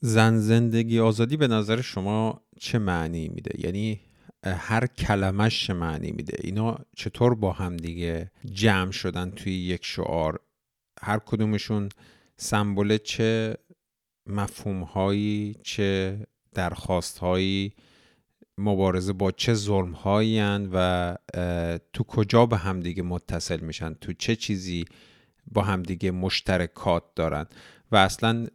زن زندگی آزادی به نظر شما چه معنی میده؟ یعنی هر کلمش چه معنی میده؟ اینا چطور با هم دیگه جمع شدن توی یک شعار؟ هر کدومشون سمبل چه مفهوم هایی چه درخواست هایی مبارزه با چه ظلم هایی و تو کجا به همدیگه متصل میشن؟ تو چه چیزی با همدیگه مشترکات دارن؟ و اصلا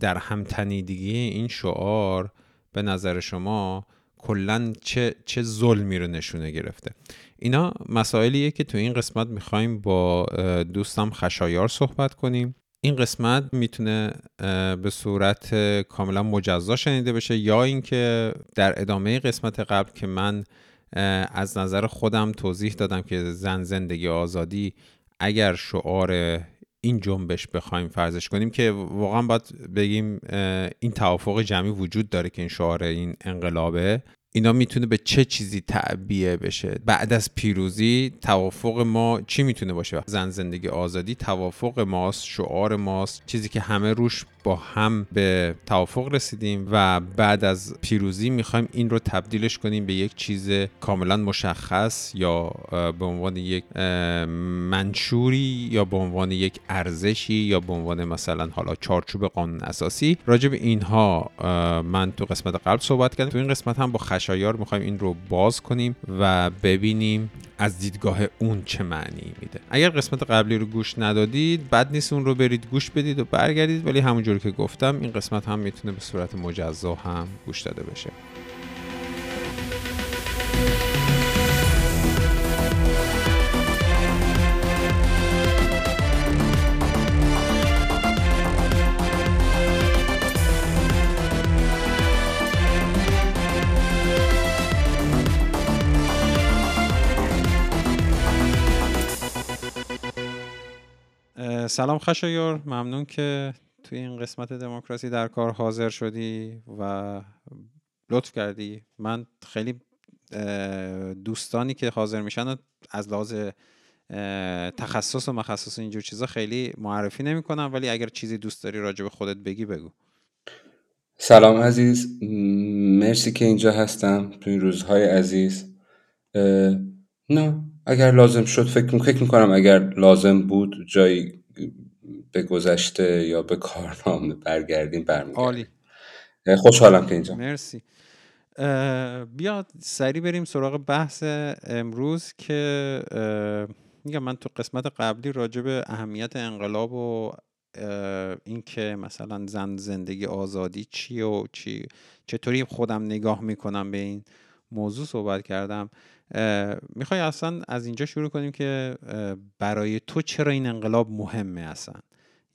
در همتنیدگی این شعار به نظر شما کلا چه چه ظلمی رو نشونه گرفته؟ اینا مسائلیه که تو این قسمت می‌خوایم با دوستم خشایار صحبت کنیم. این قسمت می‌تونه به صورت کاملا مجزا شنیده بشه یا اینکه در ادامه قسمت قبل که من از نظر خودم توضیح دادم که زن زندگی آزادی اگر شعار این جنبش بخوایم فرضش کنیم که واقعا باید بگیم این توافق جمعی وجود داره که این شعار این انقلابه. اینا می‌تونه به چه چیزی تعبیه بشه؟ بعد از پیروزی توافق ما چی می‌تونه باشه؟ زن زندگی آزادی توافق ماست شعار ماست چیزی که همه روش با هم به توافق رسیدیم و بعد از پیروزی می‌خوایم این رو تبدیلش کنیم به یک چیز کاملا مشخص یا به عنوان یک منشوری یا به عنوان یک ارزشی یا به عنوان مثلا حالا چارچوب قانون اساسی. راجع به اینها من تو قسمت قبل صحبت کردم. تو این قسمت هم با خشایار می‌خوایم این رو باز کنیم و ببینیم از دیدگاه اون چه معنی میده. اگر قسمت قبلی رو گوش ندادید بد نیست اون رو برید گوش بدید و برگردید ولی همونجور که گفتم این قسمت هم می‌تونه به صورت مجزا هم گوش داده بشه سلام خشایار. ممنون که توی این قسمت دموکراسی در کار حاضر شدی و لطف کردی. من خیلی دوستانی که حاضر میشن از لحاظ تخصص و مخصص اینجور چیزا خیلی معرفی نمی‌کنم ولی اگر چیزی دوست داری راجع به خودت بگی بگو. سلام عزیز. مرسی که اینجا هستم توی این روزهای عزیز. نه اگر لازم شد فکر, فکر می‌کنم اگر لازم بود جایی به گذشته یا به کارنامه برگردیم برمیگردیم. خوشحالم که اینجا. مرسی. بیاد سریع بریم سراغ بحث امروز که میگم من تو قسمت قبلی راجع به اهمیت انقلاب و اینکه مثلا زن زندگی آزادی چی و چی چطوری خودم نگاه می‌کنم به این موضوع صحبت کردم. می‌خوای اصلا از اینجا شروع کنیم که برای تو چرا این انقلاب مهمه اصلا؟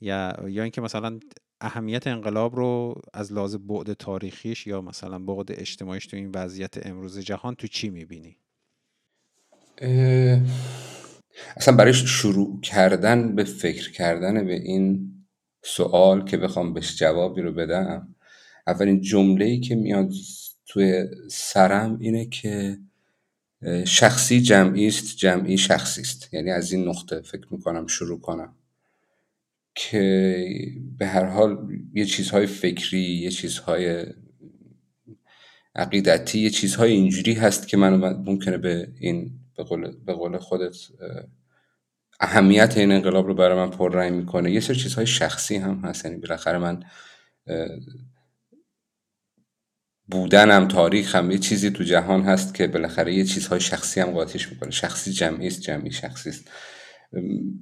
یا یا اینکه مثلا اهمیت انقلاب رو از لحاظ بعد تاریخیش یا مثلا بعد اجتماعیش تو این وضعیت امروز جهان تو چی می‌بینی؟ اصلا برای شروع کردن به فکر کردن به این سوال که بخوام بهش جوابی رو بدم اولین جمله ای که میاد توی سرم اینه که شخصی جمعی است جمعی شخصی است. یعنی از این نقطه فکر می‌کنم شروع کنم. که به هر حال یه چیزهای فکری یه چیزهای عقیدتی یه چیزهای اینجوری هست که من ممکنه به این به قول, به قول خودت اهمیت این انقلاب رو برای من پررنگ می‌کنه. یه سری چیزهای شخصی هم هست. یعنی بالاخره من بودنم تاریخم یه چیزی تو جهان هست که بالاخره یه چیزهای شخصی هم قاطیش می‌کنه. شخصی جمعی است جمعی شخصی است.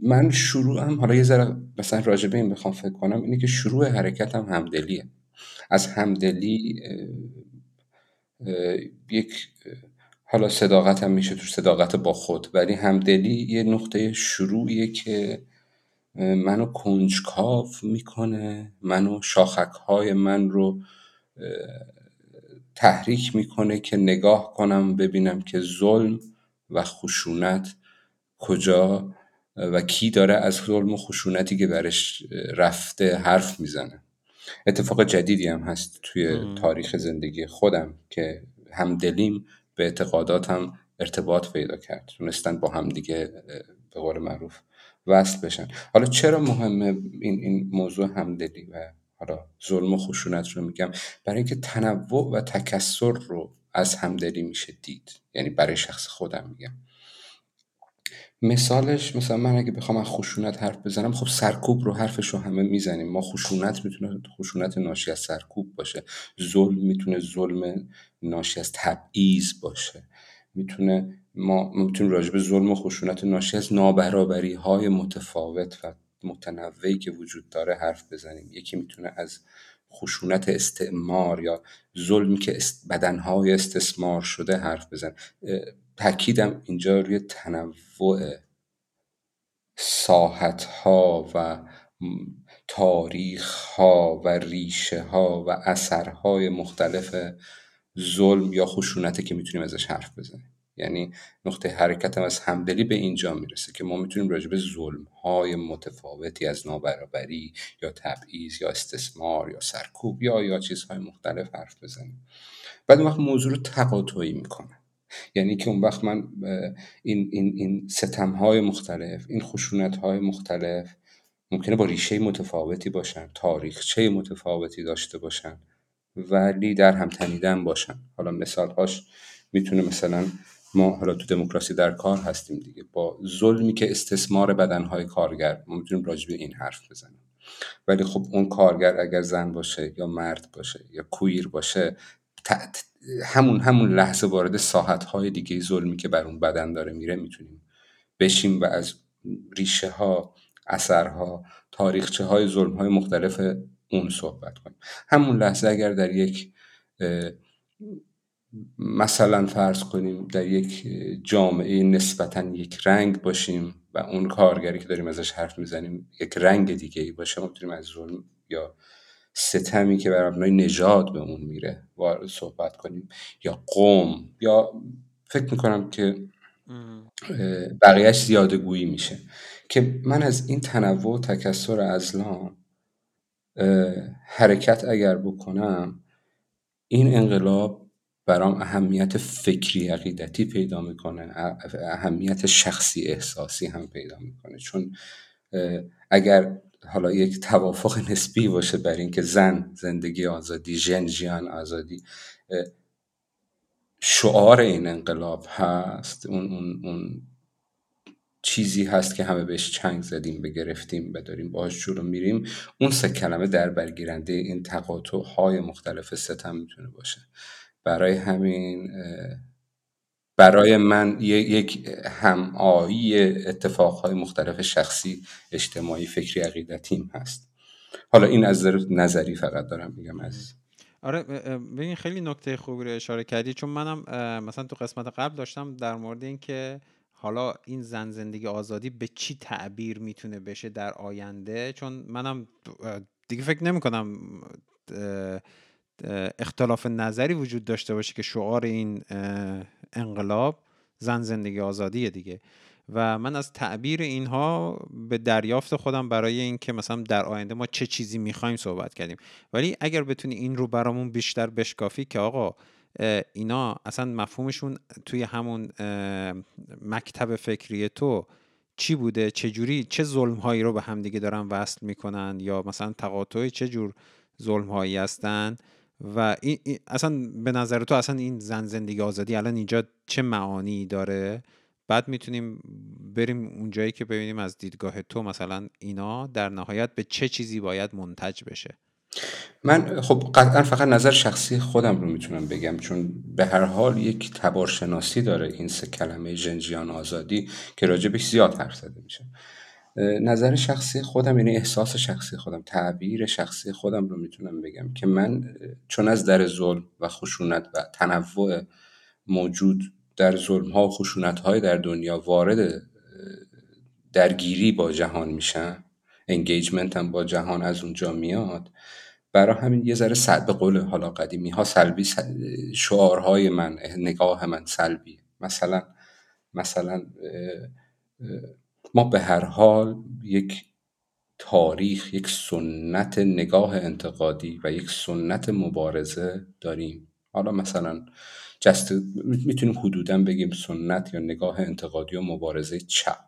من شروعم حالا یه ذره مثلا راجع به این بخوام فکر کنم اینه که شروع حرکتم همدلیه. از همدلی یک حالا صداقت هم میشه تو صداقت با خود ولی همدلی یه نقطه شروعیه که منو کنجکاو می‌کنه منو شاخک های من رو تحریک می‌کنه که نگاه کنم ببینم که ظلم و خشونت کجا و کی داره از ظلم و خشونتی که برش رفته حرف می‌زنه. اتفاق جدیدی هم هست توی تاریخ زندگی خودم که همدلیم به اعتقاداتم ارتباط پیدا کرد. تونستن با هم دیگه به قول معروف وصل بشن. حالا چرا مهمه این, این موضوع همدلی و حالا ظلم و خشونت رو میگم؟ برای اینکه تنوع و تکسر رو از همدلی میشه دید. یعنی برای شخص خودم میگم. مثالش مثلا من اگه بخوام از خشونت حرف بزنم خب سرکوب رو حرفش رو همه می‌زنیم. ما خشونت می‌تونه خشونت ناشی از سرکوب باشه. ظلم می‌تونه ظلم ناشی از تبعیض باشه. می‌تونه ما می‌تونیم راجع به ظلم و خشونت ناشی از نابرابری های متفاوت و متنوعی که وجود داره حرف بزنیم. یکی می‌تونه از خشونت استعمار یا ظلمی که بدنهای استثمار شده حرف بزن. تاکیدم اینجا روی تنوع ساحت ها و تاریخ ها و ریشه ها و اثرهای مختلف ظلم یا خشونته که می‌تونیم ازش حرف بزنیم. یعنی نقطه حرکت هم از همدلی به اینجا می‌رسه که ما می‌تونیم راجع به ظلم های متفاوتی از نابرابری یا تبعیض یا استثمار یا سرکوب یا یا چیزهای مختلف حرف بزنیم. بعد وقت موضوع رو تقاطعی می‌کنه. یعنی که اون وقت من این, این, این ستم های مختلف این خشونت های مختلف ممکنه با ریشه متفاوتی باشن تاریخچه متفاوتی داشته باشن ولی در هم تنیدن باشن. حالا مثال هاش می‌تونه مثلا ما حالا تو دموکراسی در کار هستیم دیگه. با ظلمی که استثمار بدنهای کارگر ما می‌تونیم راجع به این حرف بزنیم. ولی خب اون کارگر اگر زن باشه یا مرد باشه یا کویر باشه همون همون لحظه وارد ساحت های دیگه ظلمی که بر اون بدن داره میره می‌تونیم بشیم و از ریشه ها اثرها تاریخچه های ظلم های مختلف اون صحبت کنیم. همون لحظه اگر در یک مثلا فرض کنیم در یک جامعه نسبتا یک رنگ باشیم و اون کارگری که داریم ازش حرف می‌زنیم یک رنگ دیگه ای باشه می‌تونیم از ظلم یا ستمی که بر مبنای نژاد به اون میره. وارد صحبت کنیم. یا قوم. یا فکر می‌کنم که بقیهش زیاده گویی میشه. که من از این تنوع و تکسر ازلان حرکت اگر بکنم این انقلاب برام اهمیت فکری عقیدتی پیدا می‌کنه. اهمیت شخصی احساسی هم پیدا می‌کنه. چون اگر حالا یک توافق نسبی باشه بر اینکه زن زندگی آزادی ژن ژیان آزادی شعار این انقلاب هست. اون, اون, اون چیزی هست که همه بهش چنگ زدیم بگرفتیم بداریم باش جلو میریم. اون سه کلمه در برگیرنده این تقاطع های مختلف ستم می‌تونه باشه. برای همین برای من یک همایی اتفاقهای مختلف شخصی اجتماعی فکری عقیدتیم هست. حالا این از نظری فقط دارم میگم از آره ببین خیلی نکته خوبی رو اشاره کردی. چون منم مثلا تو قسمت قبل داشتم در مورد اینکه حالا این زن زندگی آزادی به چی تعبیر می‌تونه بشه در آینده. چون منم دیگه فکر نمی کنم اختلاف نظری وجود داشته باشه که شعار این انقلاب زن زندگی آزادیه دیگه. و من از تعبیر اینها به دریافت خودم برای اینکه مثلا در آینده ما چه چیزی می‌خوایم صحبت کردیم. ولی اگر بتونی این رو برامون بیشتر بشکافی که آقا اینا اصلا مفهومشون توی همون مکتب فکری تو چی بوده؟ چه جوری چه ظلم هایی رو به همدیگه دارن وصل می‌کنن؟ یا مثلا تقاطع چه جور ظلم هایی هستن؟ و این اصلا به نظر تو اصلا این زن زندگی آزادی الان اینجا چه معانی داره؟ بعد می‌تونیم بریم اونجایی که ببینیم از دیدگاه تو مثلا اینا در نهایت به چه چیزی باید منتج بشه. من خب قطعا فقط نظر شخصی خودم رو می‌تونم بگم چون به هر حال یک تبارشناسی داره این سه کلمه جنجیان آزادی که راجبش زیاد حرف زده میشه. نظر شخصی خودم یعنی احساس شخصی خودم تعبیر شخصی خودم رو می‌تونم بگم که من چون از در ظلم و خشونت و تنوع موجود در ظلم ها و خشونت های در دنیا وارد درگیری با جهان میشن انگیجمنت هم با جهان از اونجا میاد برای همین یه ذره صد به قول حالا قدیمی ها سلبی شعارهای من نگاه من سلبی مثلا مثلا ما به هر حال یک تاریخ یک سنت نگاه انتقادی و یک سنت مبارزه داریم. حالا مثلا جست می‌تونیم حدودا بگیم سنت یا نگاه انتقادی و مبارزه چپ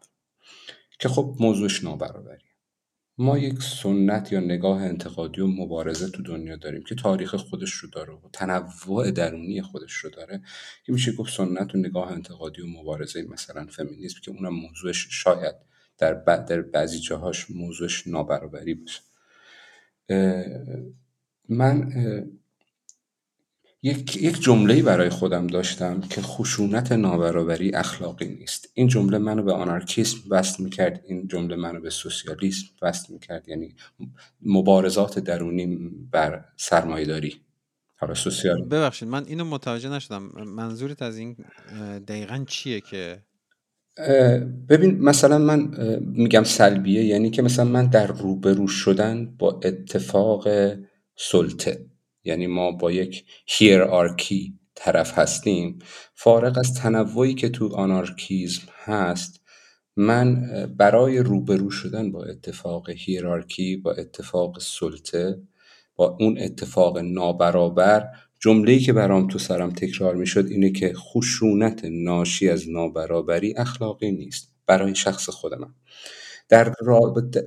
که خب موضوعش نابرابری ما یک سنت یا نگاه انتقادی و مبارزه تو دنیا داریم که تاریخ خودش رو داره و تنوع درونی خودش رو داره که میشه گفت سنت و نگاه انتقادی و مبارزه مثلا فمینیسم که اونم موضوعش شاید در, در بعضی جاهاش موضوعش نابرابری باشه. من یک, یک جمله برای خودم داشتم که خشونت نابرابری اخلاقی نیست. این جمله منو به آنارکیسم وصل می‌کرد این جمله منو به سوسیالیسم وصل می‌کرد یعنی مبارزات درونی بر سرمایه داری حالا سوسیال ببخشید من اینو متوجه نشدم. منظورت از این دقیقا چیه که؟ ببین مثلا من میگم سلبیه یعنی که مثلا من در روبرو شدن با اتفاق سلطه. یعنی ما با یک هیرارکی طرف هستیم فارغ از تنوعی که تو آنارکیزم هست من برای روبرو شدن با اتفاق هیرارکی با اتفاق سلطه با اون اتفاق نابرابر جمله‌ای که برام تو سرم تکرار می‌شد اینه که خشونت ناشی از نابرابری اخلاقی نیست برای شخص خودم در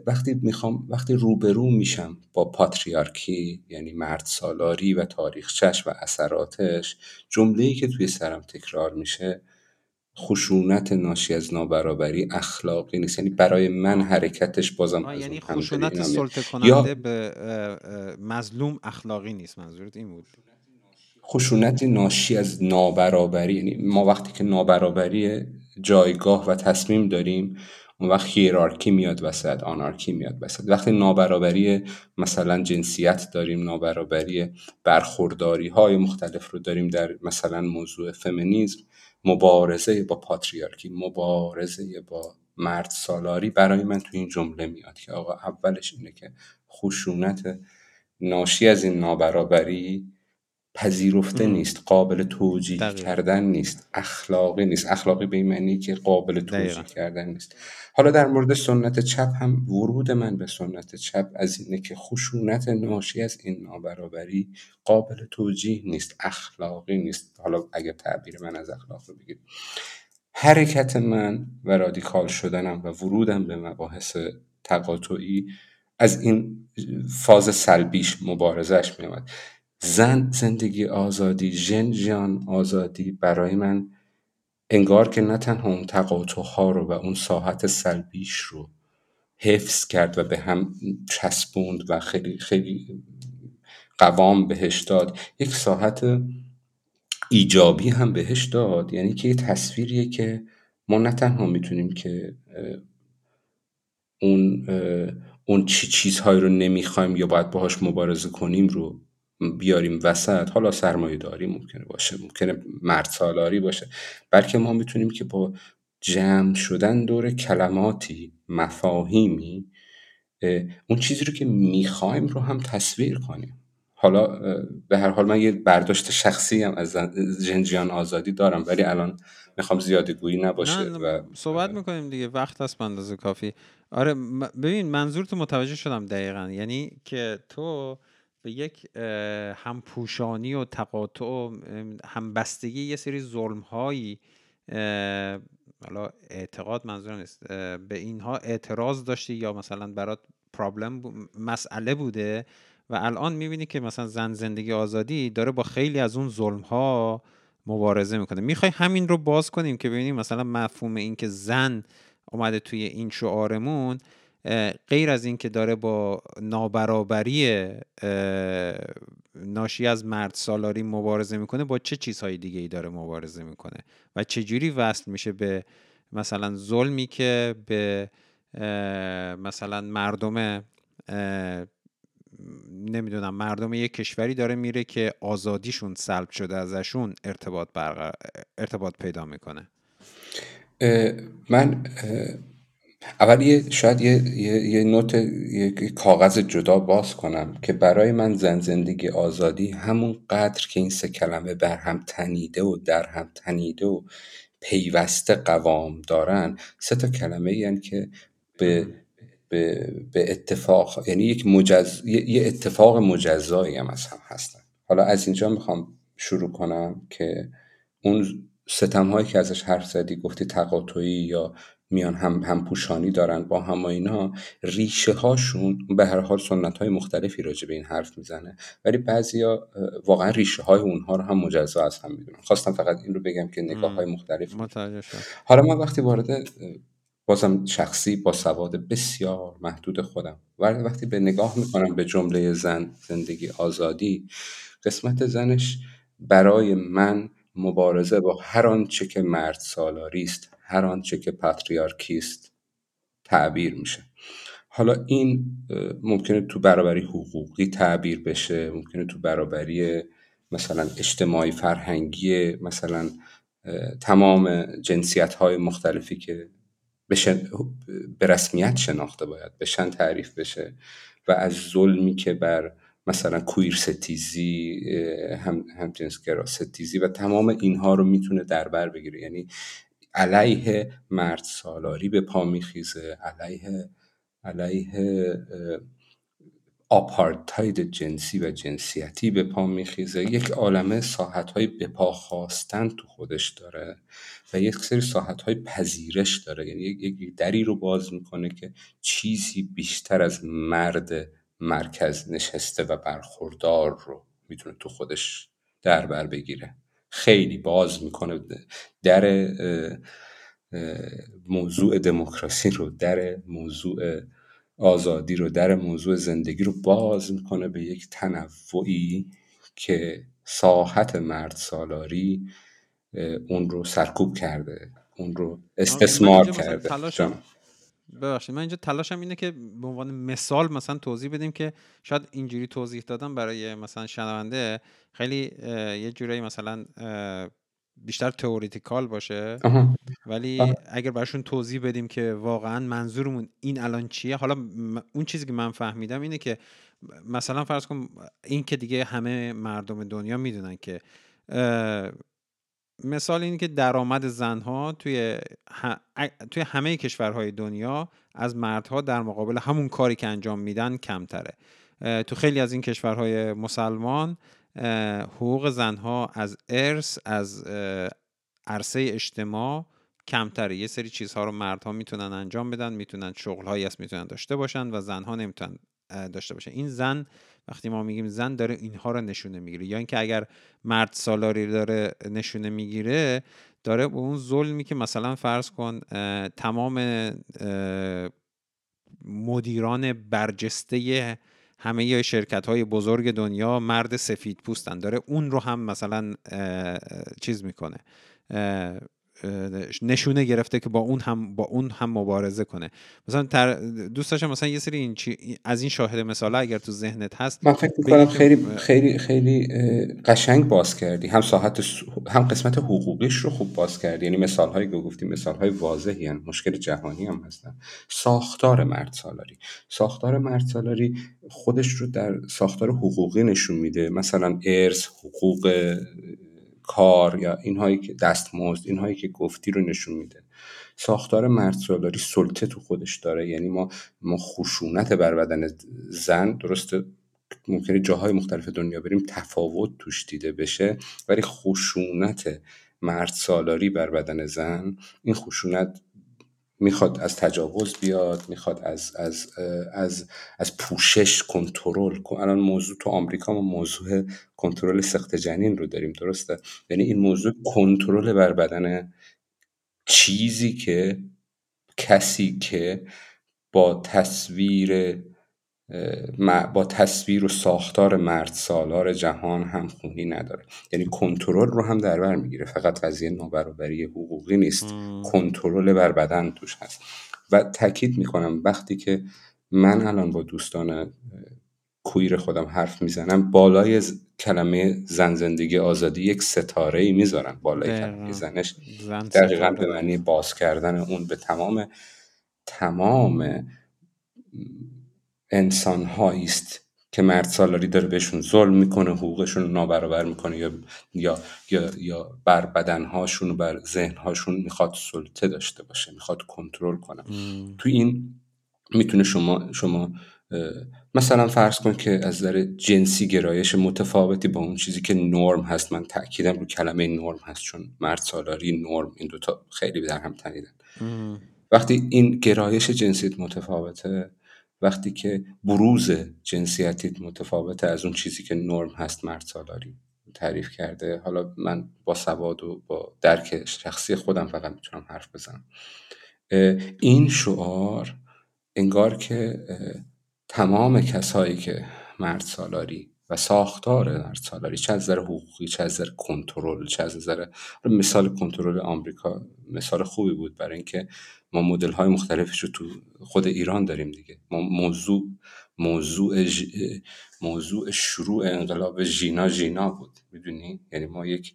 وقتی می‌خوام وقتی روبرو میشم با پاتریارکی یعنی مرد سالاری و تاریخچش و اثراتش جمله‌ای که توی سرم تکرار میشه خشونت ناشی از نابرابری اخلاقی نیست. یعنی برای من حرکتش بازم یعنی خشونت سلطه کننده به مظلوم اخلاقی نیست. منظورت این بود. خشونت ناشی از نابرابری. یعنی ما وقتی که نابرابری جایگاه و تصمیم داریم اون وقت هیرارکی میاد وسط آنارکی میاد وسط. وقتی نابرابری مثلا جنسیت داریم نابرابری برخورداری های مختلف رو داریم در مثلا موضوع فمینیزم مبارزه با پاتریارکی مبارزه با مرد سالاری برای من تو این جمله میاد که آقا اولش اینه که خشونت ناشی از این نابرابری پذیرفته نیست قابل توجیه کردن نیست اخلاقی نیست. اخلاقی به این معنی که قابل توجیه کردن نیست. حالا در مورد سنت چپ هم ورود من به سنت چپ. از اینه که خشونت ناشی از این نابرابری قابل توجیه نیست اخلاقی نیست. حالا اگر تعبیر من از اخلاق رو بگید. حرکت من و رادیکال شدنم و ورودم به مباحث تقاطعی از این فاز سلبیش مبارزش میامد زن زندگی آزادی ژن جان آزادی برای من انگار که نه تنها اون ها رو و اون ساحت سلبیش رو حفظ کرد و به هم چسبوند و خیلی خیلی قوام بهش داد یک ساحت ایجابی هم بهش داد. یعنی که یه تصویریه که ما نه تنها می‌تونیم که اون اون چی چیزهایی رو نمی‌خوایم یا باید باهاش مبارزه کنیم رو بیاریم وسط حالا سرمایه داری ممکنه باشه ممکنه مرد سالاری باشه بلکه ما می‌تونیم که با جمع شدن دور کلماتی مفاهیمی اون چیزی رو که می‌خوایم رو هم تصویر کنیم. حالا به هر حال من یه برداشت شخصی هم از جنجیان آزادی دارم ولی الان می‌خوام زیادی گویی نباشه و صحبت می‌کنیم دیگه وقت هست اندازه کافی. آره ببین منظور تو متوجه شدم دقیقا یعنی که تو به یک همپوشانی و تقاطع و همبستگی یه سری ظلم هایی حالا اعتقاد منظورم نیست به اینها اعتراض داشتی یا مثلا برات پرابلم مسئله بوده و الان می‌بینی که مثلا زن زندگی آزادی داره با خیلی از اون ظلم ها مبارزه می‌کنه. می‌خوای همین رو باز کنیم که ببینیم مثلا مفهوم این که زن اومده توی این شعارمون غیر از اینکه داره با نابرابری ناشی از مرد سالاری مبارزه می‌کنه با چه چیزهای دیگه ای داره مبارزه می‌کنه؟ و چه جوری وصل میشه به مثلا ظلمی که به مثلا مردم نمی‌دونم مردم یک کشوری داره میره که آزادیشون سلب شده ازشون ارتباط ارتباط پیدا می‌کنه؟ من اول یه شاید یه, یه, یه نوت یه کاغذ جدا باز کنم که برای من زن زندگی آزادی همون قدر که این سه کلمه بر هم تنیده و در هم تنیده و پیوسته قوام دارن سه تا کلمه یعنی که به به, به اتفاق یعنی یک مجز... یه اتفاق مجزایی هم از هم هستن. حالا از اینجا می‌خوام شروع کنم که اون ستم هایی که ازش حرف زدی گفتی تقاطعی یا میان هم هم پوشانی دارن با هم و اینا ریشه هاشون به هر حال سنت های مختلفی راجع به این حرف می‌زنه. ولی بعضیا واقعا ریشه های اونها رو هم مجزا از هم می‌دونن. خواستم فقط این رو بگم که نگاه های مختلف حالا من وقتی وارد بازم شخصی با سواد بسیار محدود خودم وقتی به نگاه می‌کنم به جمله زن زندگی آزادی قسمت زنش برای من مبارزه با هر آنچه که مرد سالاری است. هر آنچه که پاتریارکی است تعبیر میشه. حالا این ممکنه تو برابری حقوقی تعبیر بشه ممکنه تو برابری مثلا اجتماعی فرهنگی مثلا تمام جنسیت های مختلفی که به رسمیت شناخته باید بشن تعریف بشه و از ظلمی که بر مثلا کویر ستیزی هم, هم جنسگرا ستیزی و تمام اینها رو می‌تونه در بر بگیره. یعنی علیه مرد سالاری به پا میخیزه علیه علیه آپارتاید جنسی و جنسیتی به پا میخیزه. یک عالمه ساحت های به پا خواستن تو خودش داره و یک سری ساحت های پذیرش داره. یعنی یک دری رو باز می‌کنه که چیزی بیشتر از مرد مرکز نشسته و برخوردار رو می‌تونه تو خودش در بر بگیره. خیلی باز می‌کنه در موضوع دموکراسی رو در موضوع آزادی رو در موضوع زندگی رو باز می‌کنه به یک تنوعی که ساحت مرد سالاری اون رو سرکوب کرده اون رو استثمار کرده. ببخشید من اینجا تلاشم اینه که به عنوان مثال مثلا توضیح بدیم که شاید اینجوری توضیح دادم برای مثلا شنونده. خیلی یه جورایی مثلا بیشتر تئوریتیکال باشه. ولی اگر براشون توضیح بدیم که واقعا منظورمون این الان چیه حالا اون چیزی که من فهمیدم اینه که مثلا فرض کن این که دیگه همه مردم دنیا می‌دونن که مثال اینه که درآمد زنها توی توی همه کشورهای دنیا از مردها در مقابل همون کاری که انجام میدن کمتره. تو خیلی از این کشورهای مسلمان حقوق زنها از ارث از عرصه اجتماع کمتره. یه سری چیزها رو مردها می‌تونن انجام بدن می‌تونن شغلهایی هست می‌تونن داشته باشن و زنها نمی‌تونن داشته باشن. این زن وقتی ما میگیم زن داره اینها رو نشونه می‌گیره یا اینکه اگر مرد سالاری داره نشونه می‌گیره داره به اون ظلمی که مثلا فرض کن تمام مدیران برجسته همه شرکت های بزرگ دنیا مرد سفید پوستن. داره اون رو هم مثلا چیز می‌کنه. نشونه گرفته که با اون هم با اون هم مبارزه کنه. مثلا تر دوست داشتم مثلا یه سری این چی... از این شاهد مثال اگر تو ذهنت هست من فکر می‌کنم خیلی خیلی خیلی قشنگ باز کردی. هم ساحت هم قسمت حقوقیش رو خوب باز کردی. یعنی مثال هایی که گفتی مثال های واضحی هن. مشکل جهانی هم هستن. ساختار مرد سالاری. ساختار مرد سالاری خودش رو در ساختار حقوقی نشون میده. مثلا ارث حقوق کار یا اینهایی که دستمزد اینهایی که گفتی رو نشون میده. ساختار مرد سالاری سلطه تو خودش داره. یعنی ما ما خشونت بر بدن زن درسته ممکنه جاهای مختلف دنیا بریم تفاوت توش دیده بشه ولی خشونت مرد سالاری بر بدن زن این خشونت می‌خواد از تجاوز بیاد می‌خواد از از از از پوشش کنترل الان موضوع تو آمریکا ما موضوع کنترل سخت جنین رو داریم درسته؟ یعنی این موضوع کنترل بر بدن چیزی که کسی که با تصویر با تصویر و ساختار مرد سالار جهان هم خونی نداره. یعنی کنترل رو هم در بر می‌گیره. فقط قضیه نابرابری حقوقی نیست. کنترل بر بدن توش هست. و تاکید می‌کنم وقتی که من الان با دوستان کویر خودم حرف می‌زنم بالای کلمه زن زندگی آزادی یک ستاره ای می‌ذارن بالای کلمه زنش. دقیقا به معنی باز کردن اون به تمام تمام انسان است که مرد سالاری داره بهشون ظلم می‌کنه حقوقشون رو نابرابر می‌کنه یا یا یا, یا بر بدنهاشون و بر ذهنهاشون می‌خواد سلطه داشته باشه می‌خواد کنترل کنه. تو این می‌تونه شما شما مثلا فرض کن که از نظر جنسی گرایش متفاوتی با اون چیزی که نرم هست من تاکیدم رو کلمه نرم هست چون مرد سالاری نرم این دوتا خیلی در هم تنیدن. وقتی این گرایش جنسیت متفاوته وقتی که بروز جنسیتیت متفاوته از اون چیزی که نرم هست مرد سالاری تعریف کرده. حالا من با سواد و با درک شخصی خودم فقط می‌تونم حرف بزنم. این شعار انگار که تمام کسایی که مرد سالاری و ساختار مرد سالاری چه از نظر حقوقی چه از نظر کنترل چه از نظر مثال کنترل آمریکا مثال خوبی بود برای اینکه ما مدل های مختلفش رو تو خود ایران داریم دیگه. ما موضوع موضوع موضوع شروع انقلاب ژینا ژینا بود. می‌دونی؟ یعنی ما یک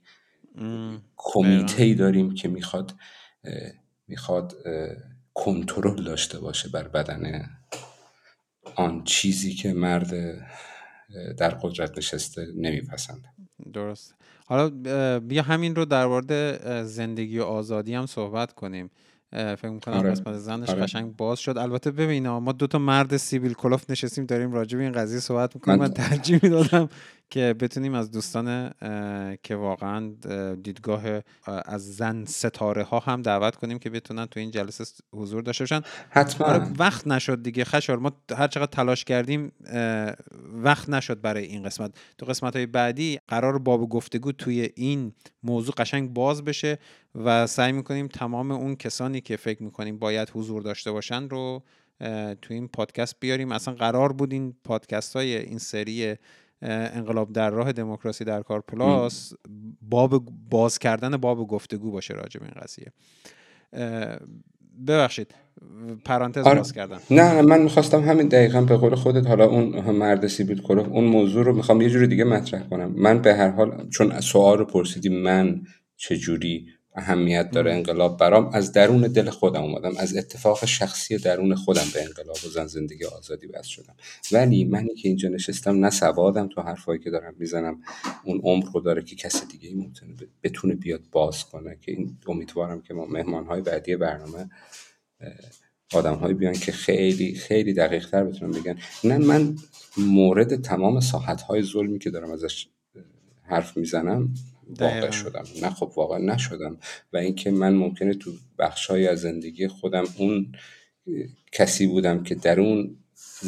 کمیته ای داریم که می‌خواد می‌خواد کنترل داشته باشه بر بدن آن چیزی که مرد در قدرت نشسته نمیپسنده درست. حالا بیا همین رو در مورد زندگی و آزادی هم صحبت کنیم. فکر می‌کنم آره. قسمت زنش آره. قشنگ باز شد البته ببین ما دو تا مرد سیبیل کلوف نشستیم داریم راجع به این قضیه صحبت می‌کنیم من, من ترجیح می‌دادم که بتونیم از دوستان که واقعا دیدگاه از زن ستاره ها هم دعوت کنیم که بتونن تو این جلسه حضور داشته باشن. حتما. آره وقت نشد دیگه خشار. ما هر چقدر تلاش کردیم وقت نشد برای این قسمت. تو قسمت های بعدی قرار باب گفتگو توی این موضوع قشنگ باز بشه و سعی می‌کنیم تمام اون کسانی که فکر می‌کنیم باید حضور داشته باشن رو تو این پادکست بیاریم. اصلا قرار بود این پادکست های این سری انقلاب در راه دموکراسی در کار پلاس باب باز کردن باب گفتگو باشه راجع به این قضیه. ببخشید پرانتز آره. باز کردم. نه من می‌خواستم همین دقیقا به قول خودت حالا اون مرد سیبیل کلوف اون موضوع رو می‌خوام یه جوری دیگه مطرح کنم. من به هر حال چون سوال رو پرسیدی من چجوری اهمیت داره انقلاب برام. از درون دل خودم اومدم. از اتفاق شخصی درون خودم به انقلاب و زن زندگی آزادی بس شدم. ولی منی که اینجا نشستم نه سوادم تو حرفایی که دارم می‌زنم اون عمر رو داره که کسی دیگه ای بتونه بیاد باز کنه. که این امیدوارم که ما مهمان های بعدی برنامه آدم هایی بیان که خیلی خیلی دقیق تر بتونن بگن. نه من مورد تمام ساحت های ظلمی که دارم ازش حرف می‌زنم واقع شدم. نه خب واقعا نشدم. و اینکه من ممکنه تو بخشهایی از زندگی خودم اون کسی بودم که درون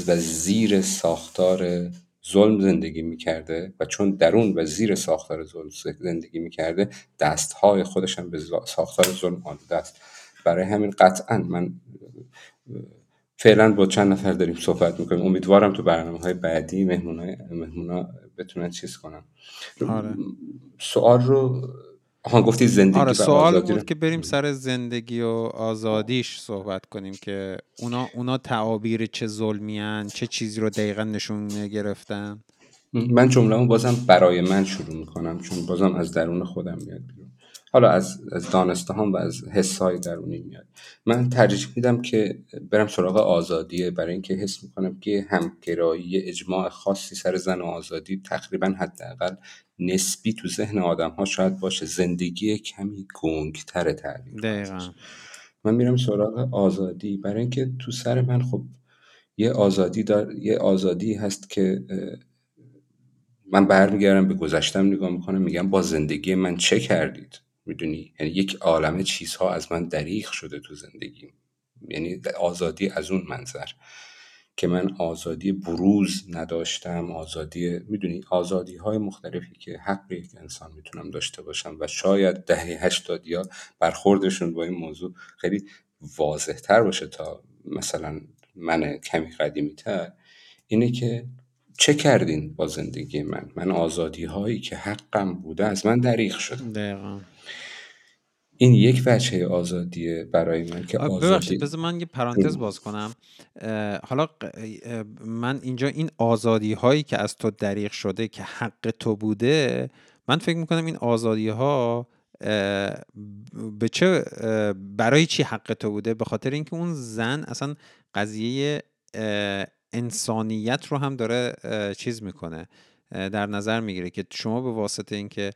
و زیر ساختار ظلم زندگی می‌کرده و چون درون و زیر ساختار ظلم زندگی می‌کرده دستهای خودشم به ساختار ظلم آلوده است. برای همین قطعا من فعلا با چند نفر داریم صحبت می‌کنیم. امیدوارم تو برنامه های بعدی مهمون بتونن چیز کنن. آره. سوال رو ها گفتی زندگی آره سوال بود که بریم سر زندگی و آزادیش صحبت کنیم که اونا اونا تعابیر چه ظلمیان چه چیزی رو دقیقا نشون گرفتن من جمله بازم برای من شروع می‌کنم چون بازم از درون خودم میاد حالا از, از دانسته هم و از حسای درونی میاد. من ترجیح میدم که برم سراغ آزادیه. برای اینکه حس می‌کنم که همگرایی اجماع خاصی سر زن و آزادی تقریبا حداقل نسبی تو ذهن آدم ها شاید باشه. زندگی کمی گنگتر تعبیر من میرم سراغ آزادی. برای اینکه تو سر من خب یه آزادی دار یه آزادی هست که من برمیگردم به گذشتم نگاه می‌کنم میگم با زندگی من چه کردید؟ می‌دونی؟ یعنی یک عالمه چیزها از من دریغ شده تو زندگیم. یعنی آزادی از اون منظر. که من آزادی بروز نداشتم آزادی می‌دونی؟ آزادی های مختلفی که حق یک انسان می‌تونم داشته باشم و شاید دهه هشتاد یا برخوردشون با این موضوع خیلی واضح تر باشه تا مثلا من کمی قدیمی تر اینه که چه کردین با زندگی من؟ من آزادی هایی که حقم بوده از من دریغ شد دقیقا. این یک وجه آزادیه برای من که آزادی بذار من یه پرانتز باز کنم. حالا من اینجا این آزادی هایی که از تو دریغ شده که حق تو بوده من فکر می‌کنم این آزادی ها به چه برای چی حق تو بوده؟ به خاطر اینکه اون زن اصلا قضیه انسانیت رو هم داره چیز می‌کنه. در نظر می‌گیره که شما به واسطه اینکه